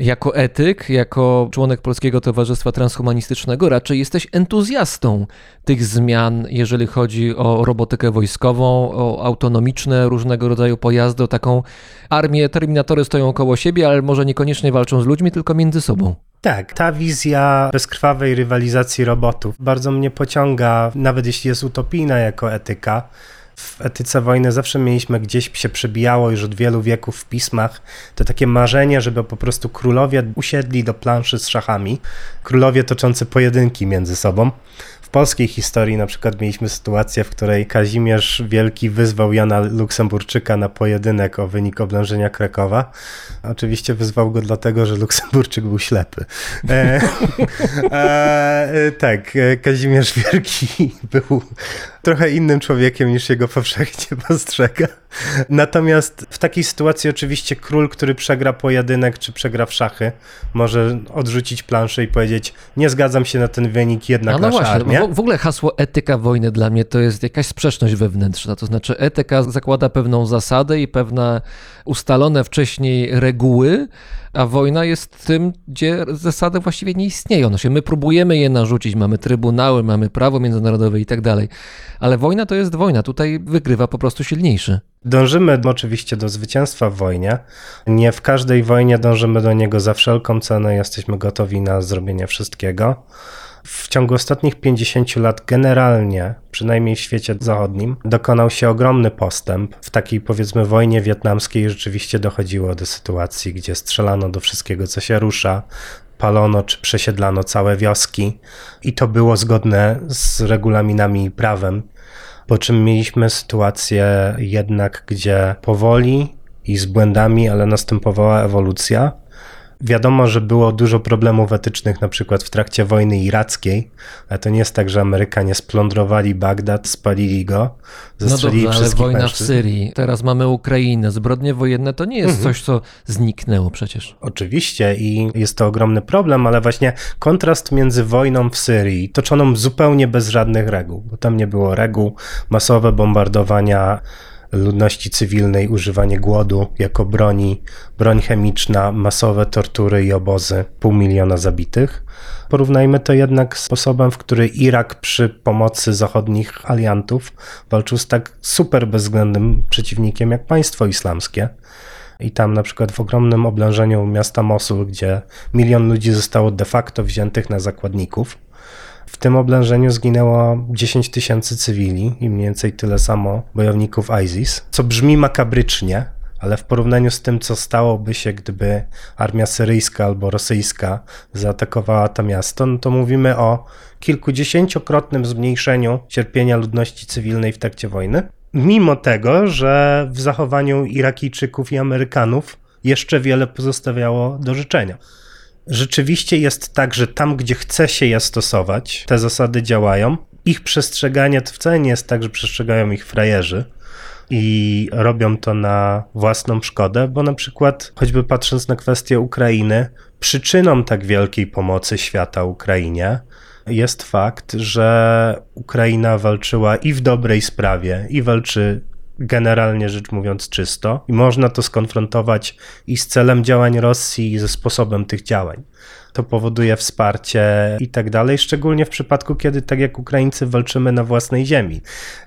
jako etyk, jako członek Polskiego Towarzystwa Transhumanistycznego, raczej jesteś entuzjastą tych zmian, jeżeli chodzi o robotykę wojskową, o autonomiczne różnego rodzaju pojazdy, o taką armię. Terminatory stoją koło siebie, ale może niekoniecznie walczą z ludźmi, tylko między sobą. Tak, ta wizja bezkrwawej rywalizacji robotów bardzo mnie pociąga, nawet jeśli jest utopijna jako etyka w etyce wojny zawsze mieliśmy gdzieś się przebijało już od wielu wieków w pismach to takie marzenie, żeby po prostu królowie usiedli do planszy z szachami, królowie toczący pojedynki między sobą polskiej historii na przykład mieliśmy sytuację, w której Kazimierz Wielki wyzwał Jana Luksemburczyka na pojedynek o wynik oblężenia Krakowa. Oczywiście wyzwał go dlatego, że Luksemburczyk był ślepy. E, [LAUGHS] e, tak, Kazimierz Wielki [LAUGHS] był trochę innym człowiekiem niż jego powszechnie postrzega. Natomiast w takiej sytuacji oczywiście król, który przegra pojedynek czy przegra w szachy, może odrzucić planszę i powiedzieć nie zgadzam się na ten wynik, jednak no, no nasza właśnie, armia. W, w ogóle hasło etyka wojny dla mnie to jest jakaś sprzeczność wewnętrzna. To znaczy, etyka zakłada pewną zasadę i pewne ustalone wcześniej reguły, a wojna jest tym, gdzie zasady właściwie nie istnieją. Się, my próbujemy je narzucić, mamy trybunały, mamy prawo międzynarodowe i tak dalej, ale wojna to jest wojna. Tutaj wygrywa po prostu silniejszy. Dążymy oczywiście do zwycięstwa w wojnie. Nie w każdej wojnie dążymy do niego za wszelką cenę, jesteśmy gotowi na zrobienie wszystkiego. W ciągu ostatnich 50 lat generalnie, przynajmniej w świecie zachodnim, dokonał się ogromny postęp. W takiej powiedzmy wojnie wietnamskiej rzeczywiście dochodziło do sytuacji, gdzie strzelano do wszystkiego, co się rusza, palono czy przesiedlano całe wioski i to było zgodne z regulaminami i prawem. Po czym mieliśmy sytuację jednak, gdzie powoli i z błędami, ale następowała ewolucja Wiadomo, że było dużo problemów etycznych, na przykład w trakcie wojny irackiej, ale to nie jest tak, że Amerykanie splądrowali Bagdad, spalili go, zastrzelili no dobrze, ale wojna mężczyzn. w Syrii, teraz mamy Ukrainę, zbrodnie wojenne to nie jest mhm. coś, co zniknęło przecież. Oczywiście i jest to ogromny problem, ale właśnie kontrast między wojną w Syrii, toczoną zupełnie bez żadnych reguł, bo tam nie było reguł, masowe bombardowania ludności cywilnej, używanie głodu jako broni, broń chemiczna, masowe tortury i obozy, pół miliona zabitych. Porównajmy to jednak z sposobem, w który Irak przy pomocy zachodnich aliantów walczył z tak super bezwzględnym przeciwnikiem jak państwo islamskie. I tam na przykład w ogromnym oblężeniu miasta Mosul, gdzie milion ludzi zostało de facto wziętych na zakładników, w tym oblężeniu zginęło 10 tysięcy cywili i mniej więcej tyle samo bojowników ISIS, co brzmi makabrycznie, ale w porównaniu z tym, co stałoby się, gdyby armia syryjska albo rosyjska zaatakowała to miasto, no to mówimy o kilkudziesięciokrotnym zmniejszeniu cierpienia ludności cywilnej w trakcie wojny. Mimo tego, że w zachowaniu Irakijczyków i Amerykanów jeszcze wiele pozostawiało do życzenia. Rzeczywiście jest tak, że tam, gdzie chce się je stosować, te zasady działają. Ich przestrzeganie to wcale nie jest tak, że przestrzegają ich frajerzy i robią to na własną szkodę, bo na przykład, choćby patrząc na kwestię Ukrainy, przyczyną tak wielkiej pomocy świata Ukrainie jest fakt, że Ukraina walczyła i w dobrej sprawie, i walczy generalnie rzecz mówiąc czysto i można to skonfrontować i z celem działań Rosji i ze sposobem tych działań. To powoduje wsparcie i tak dalej, szczególnie w przypadku, kiedy tak jak Ukraińcy walczymy na własnej ziemi.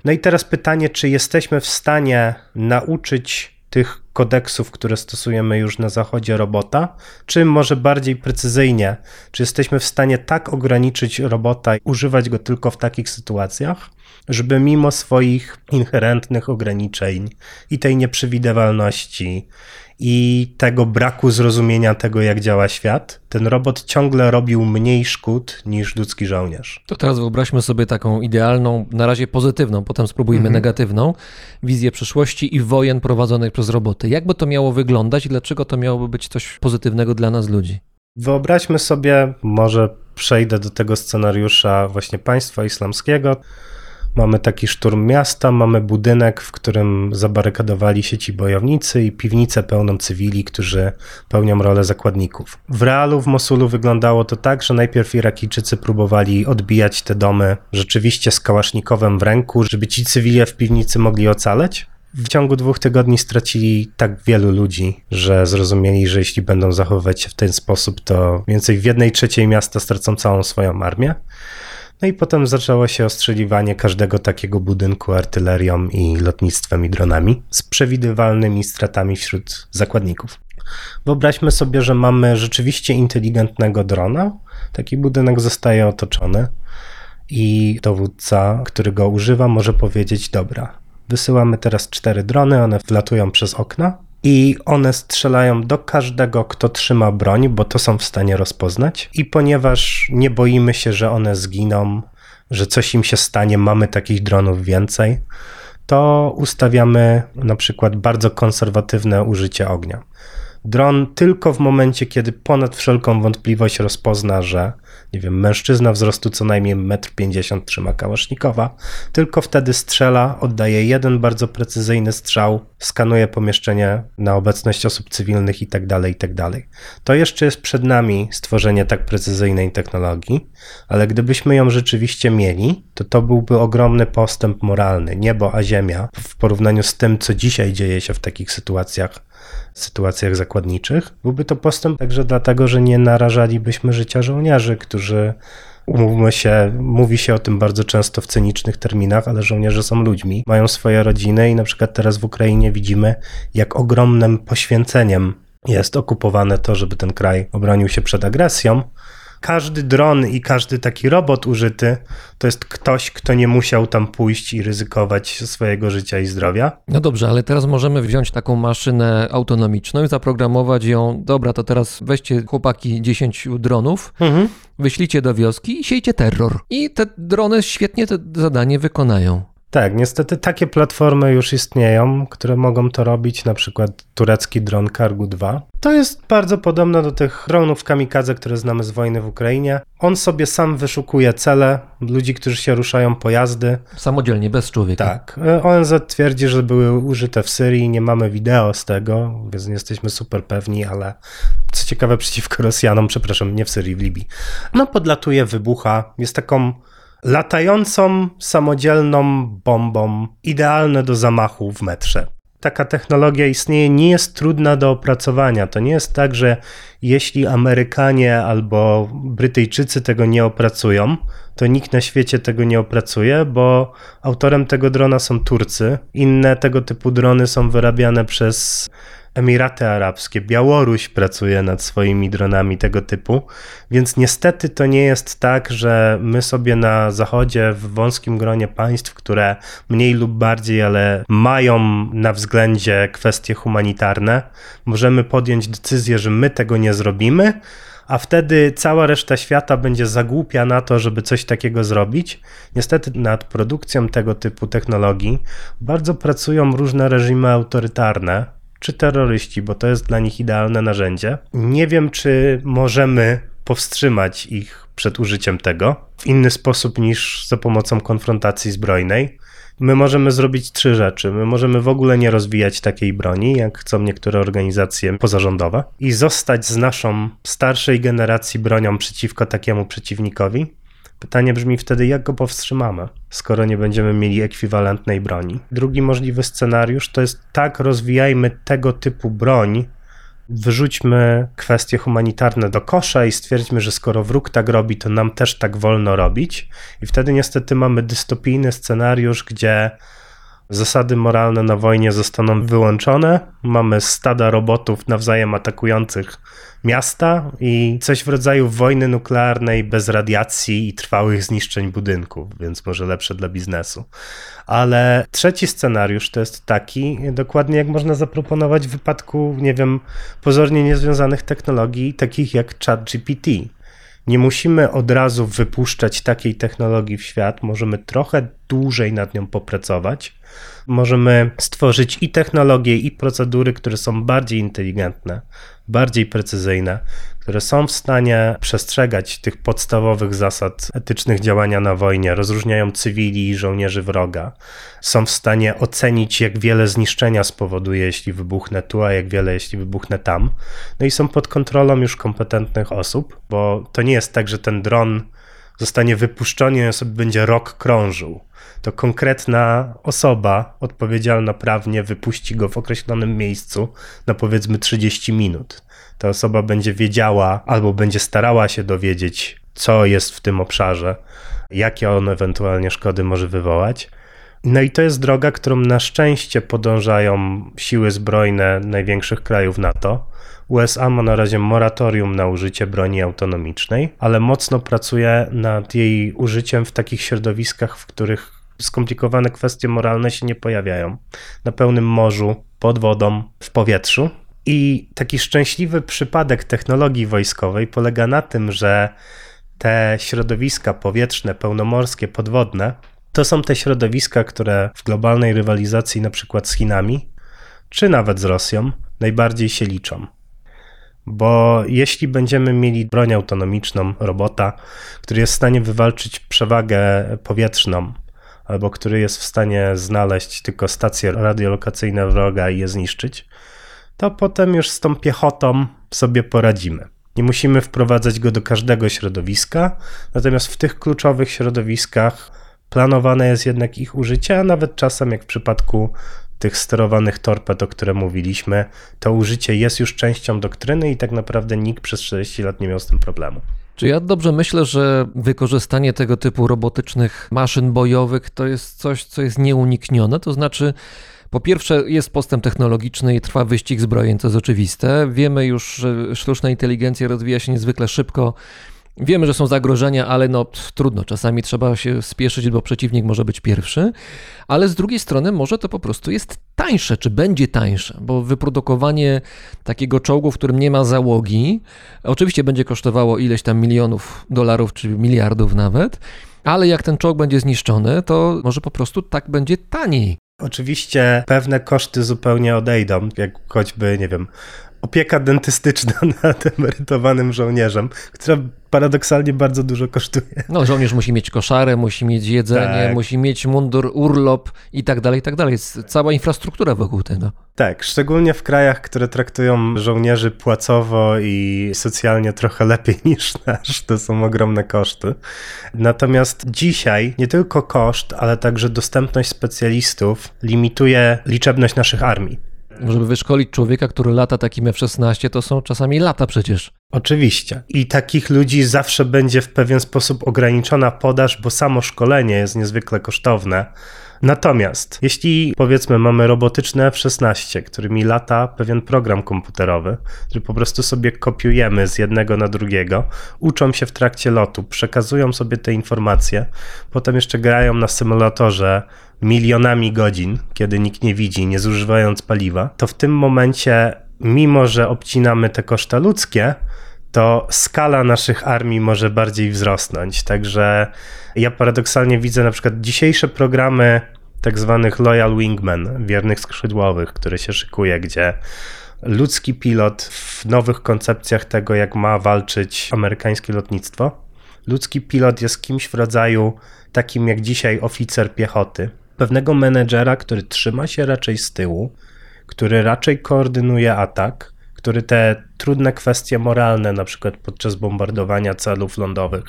No i teraz pytanie, czy jesteśmy w stanie nauczyć tych kodeksów, które stosujemy już na zachodzie robota, czy może bardziej precyzyjnie, czy jesteśmy w stanie tak ograniczyć robota i używać go tylko w takich sytuacjach, żeby mimo swoich inherentnych ograniczeń i tej nieprzewidywalności i tego braku zrozumienia tego, jak działa świat, ten robot ciągle robił mniej szkód niż ludzki żołnierz. To teraz wyobraźmy sobie taką idealną, na razie pozytywną, potem spróbujmy mhm. negatywną wizję przyszłości i wojen prowadzonych przez roboty. Jak by to miało wyglądać i dlaczego to miałoby być coś pozytywnego dla nas ludzi? Wyobraźmy sobie, może przejdę do tego scenariusza właśnie państwa islamskiego. Mamy taki szturm miasta, mamy budynek, w którym zabarykadowali się ci bojownicy i piwnicę pełną cywili, którzy pełnią rolę zakładników. W realu w Mosulu wyglądało to tak, że najpierw Irakijczycy próbowali odbijać te domy rzeczywiście z kałasznikowem w ręku, żeby ci cywile w piwnicy mogli ocaleć. W ciągu dwóch tygodni stracili tak wielu ludzi, że zrozumieli, że jeśli będą zachowywać się w ten sposób, to więcej w jednej trzeciej miasta stracą całą swoją armię. No i potem zaczęło się ostrzeliwanie każdego takiego budynku artylerią i lotnictwem i dronami z przewidywalnymi stratami wśród zakładników. Wyobraźmy sobie, że mamy rzeczywiście inteligentnego drona. Taki budynek zostaje otoczony i dowódca, który go używa, może powiedzieć: Dobra, wysyłamy teraz cztery drony, one wlatują przez okna i one strzelają do każdego, kto trzyma broń, bo to są w stanie rozpoznać. I ponieważ nie boimy się, że one zginą, że coś im się stanie, mamy takich dronów więcej, to ustawiamy na przykład bardzo konserwatywne użycie ognia. Dron tylko w momencie, kiedy ponad wszelką wątpliwość rozpozna, że nie wiem, mężczyzna wzrostu co najmniej 1,50 m trzyma kałasznikowa, tylko wtedy strzela, oddaje jeden bardzo precyzyjny strzał, skanuje pomieszczenie na obecność osób cywilnych i tak dalej, i tak. To jeszcze jest przed nami stworzenie tak precyzyjnej technologii, ale gdybyśmy ją rzeczywiście mieli, to to byłby ogromny postęp moralny, niebo a ziemia w porównaniu z tym, co dzisiaj dzieje się w takich sytuacjach, sytuacjach zakładniczych. Byłby to postęp także dlatego, że nie narażalibyśmy życia żołnierzy, którzy Umówmy się, mówi się o tym bardzo często w cynicznych terminach, ale żołnierze są ludźmi, mają swoje rodziny i na przykład teraz w Ukrainie widzimy, jak ogromnym poświęceniem jest okupowane to, żeby ten kraj obronił się przed agresją każdy dron i każdy taki robot użyty to jest ktoś, kto nie musiał tam pójść i ryzykować swojego życia i zdrowia. No dobrze, ale teraz możemy wziąć taką maszynę autonomiczną i zaprogramować ją. Dobra, to teraz weźcie chłopaki 10 dronów, mhm. wyślijcie do wioski i siejcie terror. I te drony świetnie to zadanie wykonają. Tak, niestety takie platformy już istnieją, które mogą to robić, na przykład turecki dron Kargu 2. To jest bardzo podobne do tych dronów kamikadze, które znamy z wojny w Ukrainie. On sobie sam wyszukuje cele, ludzi, którzy się ruszają pojazdy. Samodzielnie, bez człowieka. Tak. ONZ twierdzi, że były użyte w Syrii, nie mamy wideo z tego, więc nie jesteśmy super pewni, ale co ciekawe przeciwko Rosjanom, przepraszam, nie w Syrii, w Libii. No podlatuje, wybucha, jest taką latającą, samodzielną bombą, idealne do zamachu w metrze. Taka technologia istnieje, nie jest trudna do opracowania. To nie jest tak, że jeśli Amerykanie albo Brytyjczycy tego nie opracują, to nikt na świecie tego nie opracuje, bo autorem tego drona są Turcy. Inne tego typu drony są wyrabiane przez Emiraty Arabskie, Białoruś pracuje nad swoimi dronami tego typu, więc niestety to nie jest tak, że my sobie na zachodzie, w wąskim gronie państw, które mniej lub bardziej, ale mają na względzie kwestie humanitarne, możemy podjąć decyzję, że my tego nie zrobimy, a wtedy cała reszta świata będzie zagłupia na to, żeby coś takiego zrobić. Niestety nad produkcją tego typu technologii bardzo pracują różne reżimy autorytarne, czy terroryści, bo to jest dla nich idealne narzędzie. Nie wiem, czy możemy powstrzymać ich przed użyciem tego w inny sposób niż za pomocą konfrontacji zbrojnej. My możemy zrobić trzy rzeczy. My możemy w ogóle nie rozwijać takiej broni, jak chcą niektóre organizacje pozarządowe, i zostać z naszą starszej generacji bronią przeciwko takiemu przeciwnikowi. Pytanie brzmi wtedy, jak go powstrzymamy, skoro nie będziemy mieli ekwiwalentnej broni. Drugi możliwy scenariusz to jest tak, rozwijajmy tego typu broń, wyrzućmy kwestie humanitarne do kosza i stwierdźmy, że skoro wróg tak robi, to nam też tak wolno robić. I wtedy niestety mamy dystopijny scenariusz, gdzie zasady moralne na wojnie zostaną wyłączone. Mamy stada robotów nawzajem atakujących miasta i coś w rodzaju wojny nuklearnej bez radiacji i trwałych zniszczeń budynków, więc może lepsze dla biznesu. Ale trzeci scenariusz to jest taki, dokładnie jak można zaproponować w wypadku, nie wiem, pozornie niezwiązanych technologii, takich jak ChatGPT. Nie musimy od razu wypuszczać takiej technologii w świat, możemy trochę dłużej nad nią popracować. Możemy stworzyć i technologie, i procedury, które są bardziej inteligentne, bardziej precyzyjne, które są w stanie przestrzegać tych podstawowych zasad etycznych działania na wojnie, rozróżniają cywili i żołnierzy wroga, są w stanie ocenić, jak wiele zniszczenia spowoduje, jeśli wybuchnę tu, a jak wiele, jeśli wybuchnę tam. No i są pod kontrolą już kompetentnych osób, bo to nie jest tak, że ten dron zostanie wypuszczony i sobie będzie rok krążył. To konkretna osoba odpowiedzialna prawnie wypuści go w określonym miejscu na powiedzmy 30 minut. Ta osoba będzie wiedziała albo będzie starała się dowiedzieć, co jest w tym obszarze, jakie on ewentualnie szkody może wywołać. No i to jest droga, którą na szczęście podążają siły zbrojne największych krajów NATO USA ma na razie moratorium na użycie broni autonomicznej, ale mocno pracuje nad jej użyciem w takich środowiskach, w których skomplikowane kwestie moralne się nie pojawiają. Na pełnym morzu, pod wodą, w powietrzu. I taki szczęśliwy przypadek technologii wojskowej polega na tym, że te środowiska powietrzne, pełnomorskie, podwodne to są te środowiska, które w globalnej rywalizacji, na przykład z Chinami, czy nawet z Rosją, najbardziej się liczą. Bo jeśli będziemy mieli broń autonomiczną, robota, który jest w stanie wywalczyć przewagę powietrzną, albo który jest w stanie znaleźć tylko stacje radiolokacyjne wroga i je zniszczyć, to potem już z tą piechotą sobie poradzimy. Nie musimy wprowadzać go do każdego środowiska, natomiast w tych kluczowych środowiskach planowane jest jednak ich użycie, a nawet czasem, jak w przypadku tych sterowanych torped, o które mówiliśmy, to użycie jest już częścią doktryny i tak naprawdę nikt przez 40 lat nie miał z tym problemu. Czy ja dobrze myślę, że wykorzystanie tego typu robotycznych maszyn bojowych to jest coś, co jest nieuniknione? To znaczy, po pierwsze, jest postęp technologiczny i trwa wyścig zbrojeń, co jest oczywiste. Wiemy już, że sztuczna inteligencja rozwija się niezwykle szybko. Wiemy, że są zagrożenia, ale no trudno, czasami trzeba się spieszyć, bo przeciwnik może być pierwszy, ale z drugiej strony może to po prostu jest tańsze, czy będzie tańsze, bo wyprodukowanie takiego czołgu, w którym nie ma załogi, oczywiście będzie kosztowało ileś tam milionów dolarów, czy miliardów nawet, ale jak ten czołg będzie zniszczony, to może po prostu tak będzie taniej. Oczywiście pewne koszty zupełnie odejdą, jak choćby, nie wiem, opieka dentystyczna [LAUGHS] nad emerytowanym żołnierzem, która paradoksalnie bardzo dużo kosztuje. No, żołnierz musi mieć koszarę, musi mieć jedzenie, Tak. musi mieć mundur, urlop i tak dalej, i tak dalej. Jest cała infrastruktura wokół tego. Tak, szczególnie w krajach, które traktują żołnierzy płacowo i socjalnie trochę lepiej [LAUGHS] niż nasz, to są ogromne koszty. Natomiast dzisiaj nie tylko koszt, ale także dostępność specjalistów limituje liczebność naszych armii. Żeby wyszkolić człowieka, który lata takim F-16, to są czasami lata przecież. Oczywiście. I takich ludzi zawsze będzie w pewien sposób ograniczona podaż, bo samo szkolenie jest niezwykle kosztowne. Natomiast jeśli powiedzmy mamy robotyczne F-16, którymi lata pewien program komputerowy, który po prostu sobie kopiujemy z jednego na drugiego, uczą się w trakcie lotu, przekazują sobie te informacje, potem jeszcze grają na symulatorze milionami godzin, kiedy nikt nie widzi, nie zużywając paliwa, to w tym momencie, mimo że obcinamy te koszta ludzkie, to skala naszych armii może bardziej wzrosnąć. Także ja paradoksalnie widzę na przykład dzisiejsze programy tak zwanych Loyal Wingmen, wiernych skrzydłowych, które się szykuje, gdzie ludzki pilot w nowych koncepcjach tego, jak ma walczyć amerykańskie lotnictwo, ludzki pilot jest kimś w rodzaju takim jak dzisiaj oficer piechoty, pewnego menedżera, który trzyma się raczej z tyłu, który raczej koordynuje atak, który te trudne kwestie moralne, na przykład podczas bombardowania celów lądowych,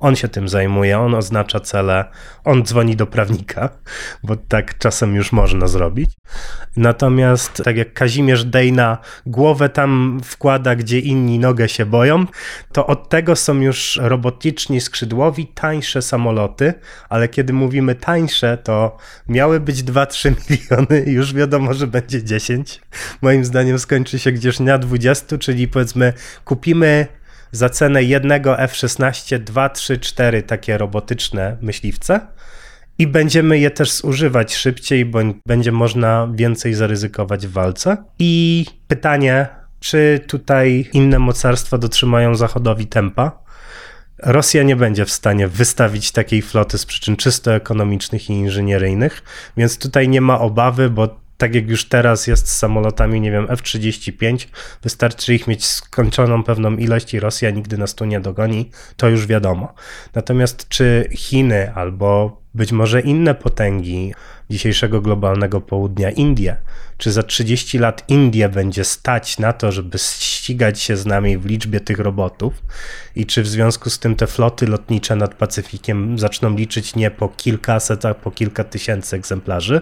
on się tym zajmuje, on oznacza cele, on dzwoni do prawnika, bo tak czasem już można zrobić. Natomiast tak jak Kazimierz Dejna głowę tam wkłada, gdzie inni nogę się boją, to od tego są już robotniczni skrzydłowi, tańsze samoloty, ale kiedy mówimy tańsze, to miały być 2-3 [LAUGHS] miliony, już wiadomo, że będzie 10. Moim zdaniem skończy się gdzieś na 20, czyli powiedzmy kupimy za cenę jednego F-16 2, 3, 4 takie robotyczne myśliwce i będziemy je też zużywać szybciej, bo będzie można więcej zaryzykować w walce. I pytanie, czy tutaj inne mocarstwa dotrzymają Zachodowi tempa? Rosja nie będzie w stanie wystawić takiej floty z przyczyn czysto ekonomicznych i inżynieryjnych, więc tutaj nie ma obawy, bo tak jak już teraz jest z samolotami, nie wiem, F-35, wystarczy ich mieć skończoną pewną ilość i Rosja nigdy nas tu nie dogoni, to już wiadomo. Natomiast czy Chiny albo być może inne potęgi dzisiejszego globalnego południa, Indie, czy za 30 lat Indie będzie stać na to, żeby ścigać się z nami w liczbie tych robotów i czy w związku z tym te floty lotnicze nad Pacyfikiem zaczną liczyć nie po kilkaset, a po kilka tysięcy egzemplarzy,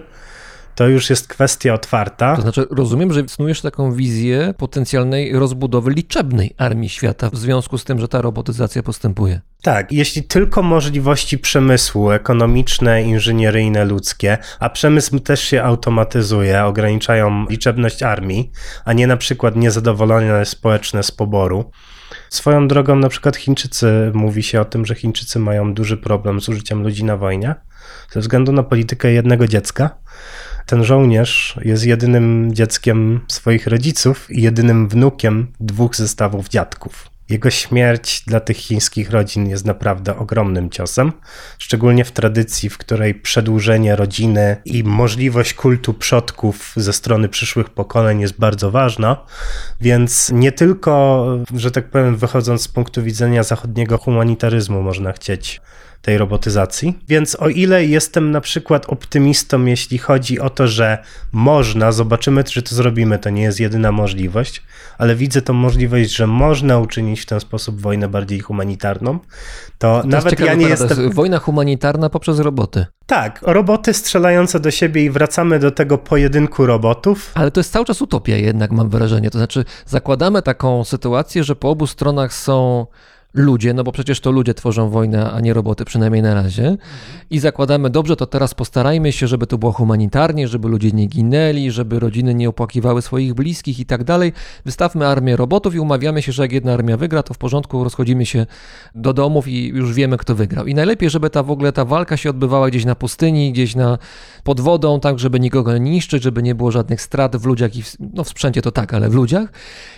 to już jest kwestia otwarta. To znaczy, rozumiem, że snujesz taką wizję potencjalnej rozbudowy liczebnej armii świata w związku z tym, że ta robotyzacja postępuje. Tak, jeśli tylko możliwości przemysłu ekonomiczne, inżynieryjne, ludzkie, a przemysł też się automatyzuje, ograniczają liczebność armii, a nie na przykład niezadowolenie społeczne z poboru. Swoją drogą, na przykład Chińczycy, mówi się o tym, że Chińczycy mają duży problem z użyciem ludzi na wojnie ze względu na politykę jednego dziecka. Ten żołnierz jest jedynym dzieckiem swoich rodziców i jedynym wnukiem dwóch zestawów dziadków. Jego śmierć dla tych chińskich rodzin jest naprawdę ogromnym ciosem, szczególnie w tradycji, w której przedłużenie rodziny i możliwość kultu przodków ze strony przyszłych pokoleń jest bardzo ważna. Więc nie tylko, że tak powiem, wychodząc z punktu widzenia zachodniego humanitaryzmu, można chcieć tej robotyzacji. Więc o ile jestem na przykład optymistą, jeśli chodzi o to, że można, zobaczymy, czy to zrobimy, to nie jest jedyna możliwość, ale widzę tą możliwość, że można uczynić w ten sposób wojnę bardziej humanitarną, to, To nawet ja nie paradoks. jestem. Wojna humanitarna poprzez roboty. Tak, roboty strzelające do siebie i wracamy do tego pojedynku robotów. Ale to jest cały czas utopia jednak, mam wrażenie. To znaczy, zakładamy taką sytuację, że po obu stronach są ludzie, no bo przecież to ludzie tworzą wojnę, a nie roboty, przynajmniej na razie. I zakładamy, dobrze, to teraz postarajmy się, żeby to było humanitarnie, żeby ludzie nie ginęli, żeby rodziny nie opłakiwały swoich bliskich i tak dalej. Wystawmy armię robotów i umawiamy się, że jak jedna armia wygra, to w porządku, rozchodzimy się do domów i już wiemy, kto wygrał. I najlepiej, żeby ta w ogóle ta walka się odbywała gdzieś na pustyni, gdzieś na, pod wodą, tak, żeby nikogo nie niszczyć, żeby nie było żadnych strat w ludziach i w, no w sprzęcie to tak, ale w ludziach.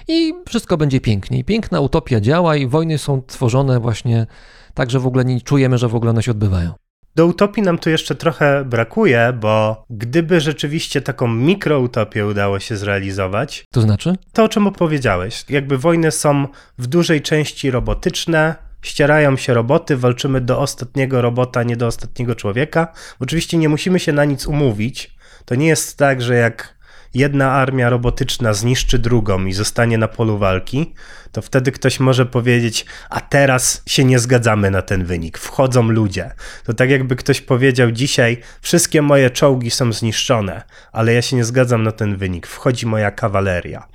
I wszystko będzie pięknie. Piękna utopia działa i wojny są tworzone właśnie tak, że w ogóle nie czujemy, że w ogóle one się odbywają. Do utopii nam tu jeszcze trochę brakuje, bo gdyby rzeczywiście taką mikroutopię udało się zrealizować, To znaczy? to o czym opowiedziałeś, jakby wojny są w dużej części robotyczne, ścierają się roboty, walczymy do ostatniego robota, nie do ostatniego człowieka. Oczywiście nie musimy się na nic umówić. To nie jest tak, że jak jedna armia robotyczna zniszczy drugą i zostanie na polu walki, to wtedy ktoś może powiedzieć, a teraz się nie zgadzamy na ten wynik, wchodzą ludzie. To tak jakby ktoś powiedział dzisiaj, wszystkie moje czołgi są zniszczone, ale ja się nie zgadzam na ten wynik, wchodzi moja kawaleria.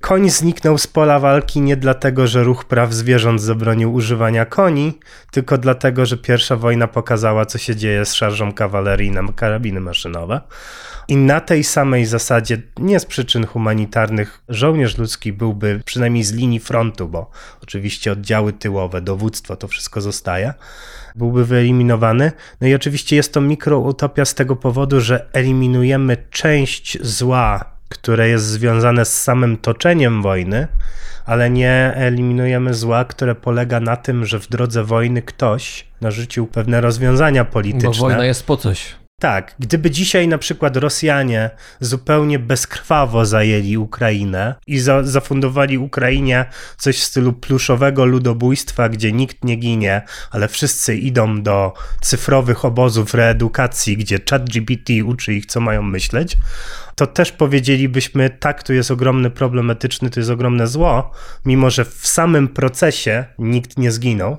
Koń zniknął z pola walki nie dlatego, że ruch praw zwierząt zabronił używania koni, tylko dlatego, że pierwsza wojna pokazała, co się dzieje z szarżą kawalerii na karabiny maszynowe. I na tej samej zasadzie, nie z przyczyn humanitarnych, żołnierz ludzki byłby przynajmniej z linii frontu, bo oczywiście oddziały tyłowe, dowództwo, to wszystko zostaje, byłby wyeliminowany. No i oczywiście jest to mikroutopia z tego powodu, że eliminujemy część zła, które jest związane z samym toczeniem wojny, ale nie eliminujemy zła, które polega na tym, że w drodze wojny ktoś narzucił pewne rozwiązania polityczne. Bo wojna jest po coś. Tak, gdyby dzisiaj na przykład Rosjanie zupełnie bezkrwawo zajęli Ukrainę i za, zafundowali Ukrainie coś w stylu pluszowego ludobójstwa, gdzie nikt nie ginie, ale wszyscy idą do cyfrowych obozów reedukacji, gdzie ChatGPT uczy ich, co mają myśleć, to też powiedzielibyśmy, tak, tu jest ogromny problem etyczny, to jest ogromne zło, mimo że w samym procesie nikt nie zginął.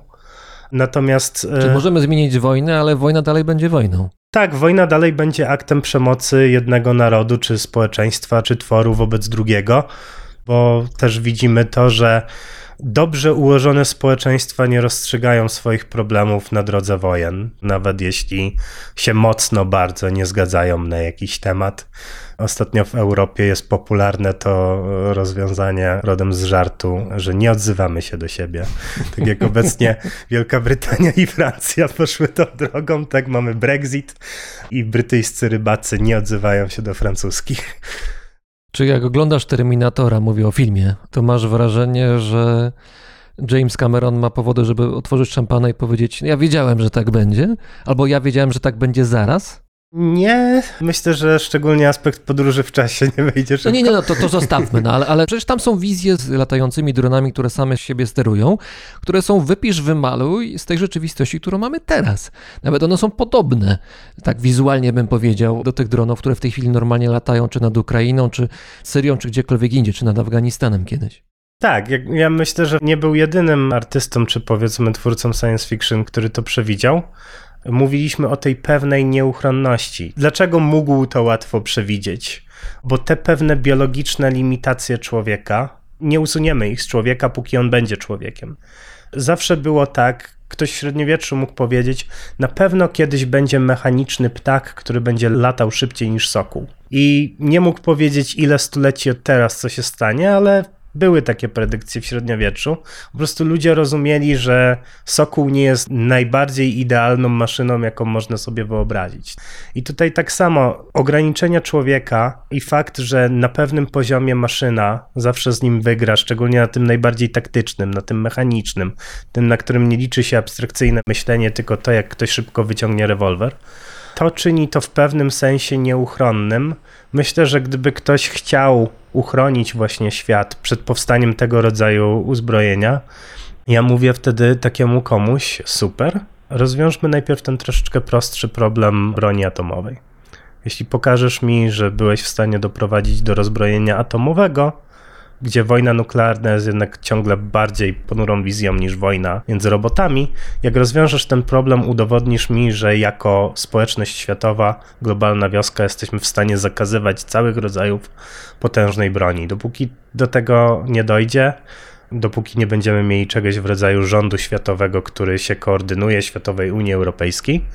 Natomiast. Czy e, możemy zmienić wojnę, ale wojna dalej będzie wojną. Tak, wojna dalej będzie aktem przemocy jednego narodu, czy społeczeństwa, czy tworu wobec drugiego, bo też widzimy to, że dobrze ułożone społeczeństwa nie rozstrzygają swoich problemów na drodze wojen, nawet jeśli się mocno bardzo nie zgadzają na jakiś temat. Ostatnio w Europie jest popularne to rozwiązanie rodem z żartu, że nie odzywamy się do siebie. [LAUGHS] Tak jak obecnie Wielka Brytania i Francja poszły tą drogą, tak mamy Brexit i brytyjscy rybacy nie odzywają się do francuskich. Czy jak oglądasz Terminatora, mówię o filmie, to masz wrażenie, że James Cameron ma powody, żeby otworzyć szampana i powiedzieć: Ja wiedziałem, że tak będzie, albo ja wiedziałem, że tak będzie zaraz? Nie, myślę, że szczególnie aspekt podróży w czasie nie wejdzie No szybko. nie, nie, no to, to zostawmy, no ale, ale przecież tam są wizje z latającymi dronami, które same siebie sterują, które są wypisz, wymaluj z tej rzeczywistości, którą mamy teraz. Nawet one są podobne, tak wizualnie bym powiedział, do tych dronów, które w tej chwili normalnie latają, czy nad Ukrainą, czy Syrią, czy gdziekolwiek indziej, czy nad Afganistanem kiedyś. Tak, ja myślę, że nie był jedynym artystą, czy powiedzmy twórcą science fiction, który to przewidział. Mówiliśmy o tej pewnej nieuchronności. Dlaczego mógł to łatwo przewidzieć? Bo te pewne biologiczne limitacje człowieka, nie usuniemy ich z człowieka, póki on będzie człowiekiem. Zawsze było tak, ktoś w średniowieczu mógł powiedzieć, na pewno kiedyś będzie mechaniczny ptak, który będzie latał szybciej niż sokół. I nie mógł powiedzieć, ile stuleci od teraz co się stanie, ale były takie predykcje w średniowieczu. Po prostu ludzie rozumieli, że sokół nie jest najbardziej idealną maszyną, jaką można sobie wyobrazić. I tutaj tak samo ograniczenia człowieka i fakt, że na pewnym poziomie maszyna zawsze z nim wygra, szczególnie na tym najbardziej taktycznym, na tym mechanicznym, tym, na którym nie liczy się abstrakcyjne myślenie, tylko to, jak ktoś szybko wyciągnie rewolwer. To czyni to w pewnym sensie nieuchronnym. Myślę, że gdyby ktoś chciał uchronić właśnie świat przed powstaniem tego rodzaju uzbrojenia, ja mówię wtedy takiemu komuś: super, Rozwiążmy najpierw ten troszeczkę prostszy problem broni atomowej. Jeśli pokażesz mi, że byłeś w stanie doprowadzić do rozbrojenia atomowego, gdzie wojna nuklearna jest jednak ciągle bardziej ponurą wizją niż wojna między robotami, jak rozwiążesz ten problem, udowodnisz mi, że jako społeczność światowa, globalna wioska jesteśmy w stanie zakazywać całych rodzajów potężnej broni. Dopóki do tego nie dojdzie, dopóki nie będziemy mieli czegoś w rodzaju rządu światowego, który się koordynuje, Światowej Unii Europejskiej,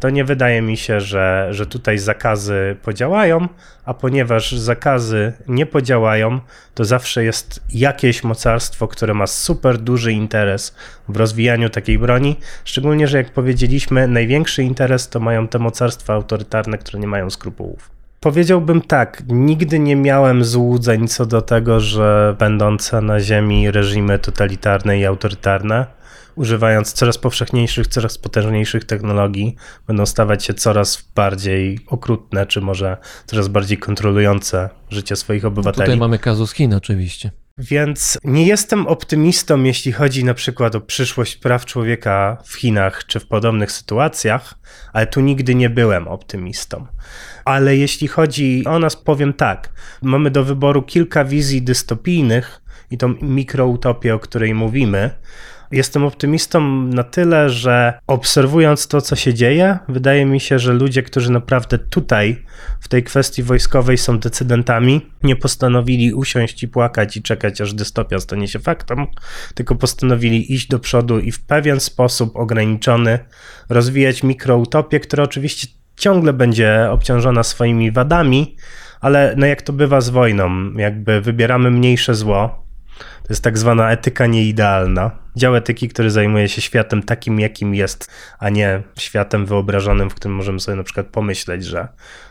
to nie wydaje mi się, że, że tutaj zakazy podziałają, a ponieważ zakazy nie podziałają, to zawsze jest jakieś mocarstwo, które ma super duży interes w rozwijaniu takiej broni. Szczególnie, że jak powiedzieliśmy, największy interes to mają te mocarstwa autorytarne, które nie mają skrupułów. Powiedziałbym tak, nigdy nie miałem złudzeń co do tego, że będące na Ziemi reżimy totalitarne i autorytarne, używając coraz powszechniejszych, coraz potężniejszych technologii, będą stawać się coraz bardziej okrutne, czy może coraz bardziej kontrolujące życie swoich obywateli. Tutaj mamy kazus Chin oczywiście. Więc nie jestem optymistą, jeśli chodzi na przykład o przyszłość praw człowieka w Chinach czy w podobnych sytuacjach, ale tu nigdy nie byłem optymistą. Ale jeśli chodzi o nas, powiem tak: mamy do wyboru kilka wizji dystopijnych i tą mikroutopię, o której mówimy. Jestem optymistą na tyle, że obserwując to, co się dzieje, wydaje mi się, że ludzie, którzy naprawdę tutaj w tej kwestii wojskowej są decydentami, nie postanowili usiąść i płakać i czekać, aż dystopia stanie się faktem, tylko postanowili iść do przodu i w pewien sposób ograniczony rozwijać mikroutopię, która oczywiście ciągle będzie obciążona swoimi wadami, ale no jak to bywa z wojną, jakby wybieramy mniejsze zło, to jest tak zwana etyka nieidealna. Dział etyki, który zajmuje się światem takim, jakim jest, a nie światem wyobrażonym, w którym możemy sobie na przykład pomyśleć, że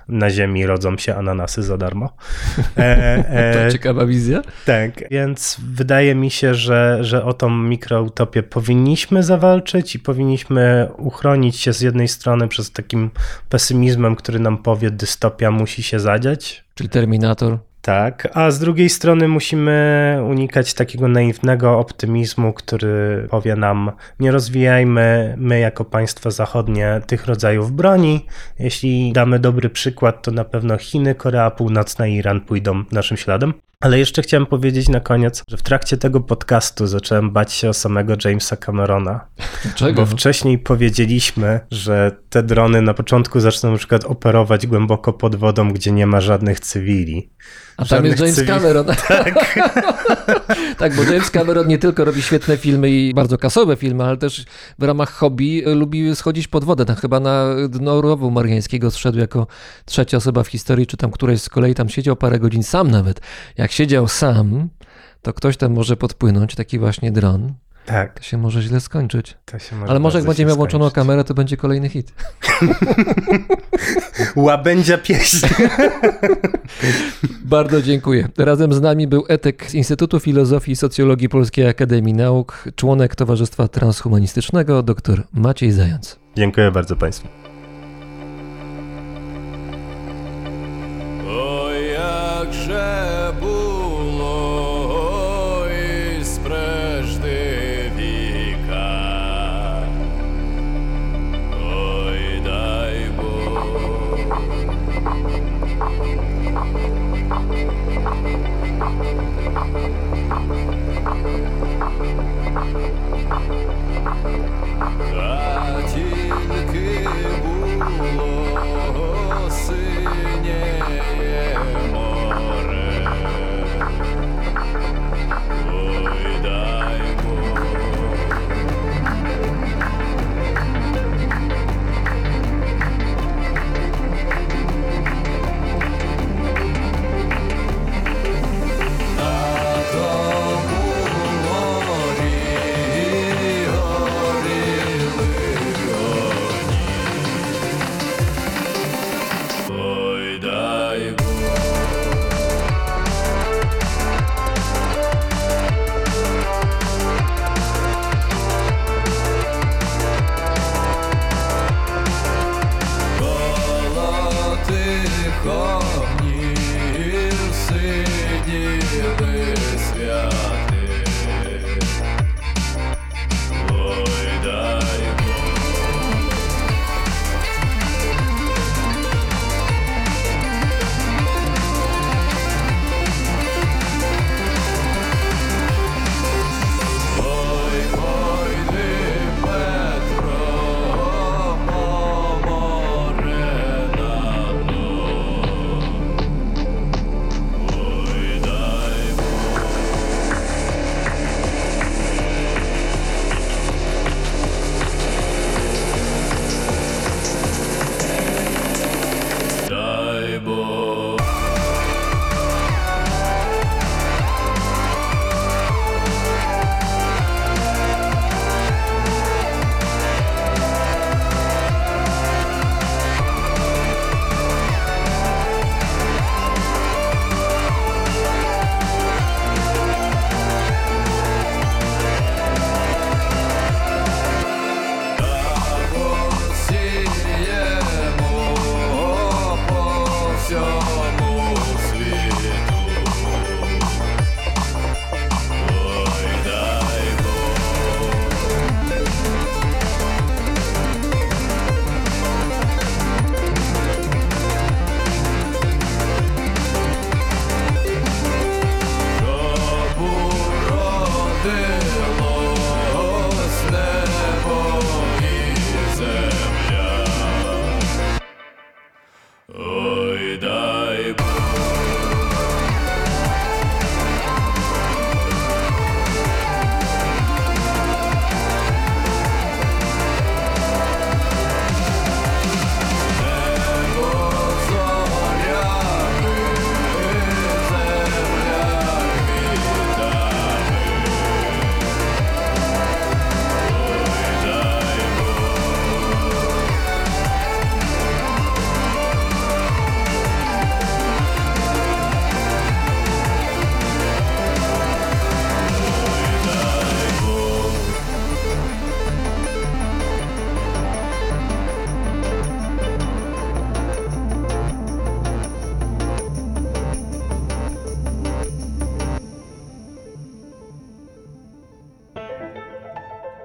na Ziemi rodzą się ananasy za darmo. E, e, [LAUGHS] to ciekawa wizja. Tak, więc wydaje mi się, że, że o tą mikroutopię powinniśmy zawalczyć i powinniśmy uchronić się z jednej strony przez takim pesymizmem, który nam powie, dystopia musi się zadziać. Czyli Terminator. Tak, a z drugiej strony musimy unikać takiego naiwnego optymizmu, który powie nam, nie rozwijajmy my jako państwo zachodnie tych rodzajów broni. Jeśli damy dobry przykład, to na pewno Chiny, Korea Północna i Iran pójdą naszym śladem. Ale jeszcze chciałem powiedzieć na koniec, że w trakcie tego podcastu zacząłem bać się o samego Jamesa Camerona. Dlaczego? Bo wcześniej powiedzieliśmy, że te drony na początku zaczną na przykład operować głęboko pod wodą, gdzie nie ma żadnych cywili. A tam jest James cywili. Cameron. [LAUGHS] Tak. [LAUGHS] tak, bo James Cameron nie tylko robi świetne filmy i bardzo kasowe filmy, ale też w ramach hobby lubi schodzić pod wodę. Tam chyba na dno rowu mariańskiego zszedł jako trzecia osoba w historii, czy tam któreś z kolei tam siedział parę godzin sam nawet. Jak siedział sam, to ktoś tam może podpłynąć, taki właśnie dron. Tak. To się może źle skończyć. Może Ale może jak będzie miał włączoną kamerę, to będzie kolejny hit. [LAUGHS] Łabędzia pieśń. [LAUGHS] Bardzo dziękuję. Razem z nami był etyk z Instytutu Filozofii i Socjologii Polskiej Akademii Nauk, członek Towarzystwa Transhumanistycznego, dr Maciej Zając. Dziękuję bardzo Państwu.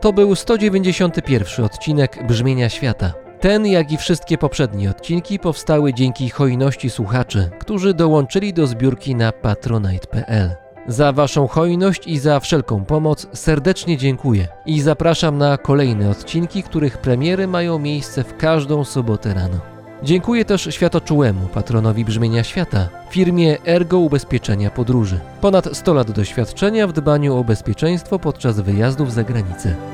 To był 191 odcinek Brzmienia Świata. Ten, jak i wszystkie poprzednie odcinki powstały dzięki hojności słuchaczy, którzy dołączyli do zbiórki na patronite.pl. Za Waszą hojność i za wszelką pomoc serdecznie dziękuję i zapraszam na kolejne odcinki, których premiery mają miejsce w każdą sobotę rano. Dziękuję też światoczułemu patronowi brzmienia świata, firmie Ergo Ubezpieczenia Podróży. Ponad 100 lat doświadczenia w dbaniu o bezpieczeństwo podczas wyjazdów za granicę.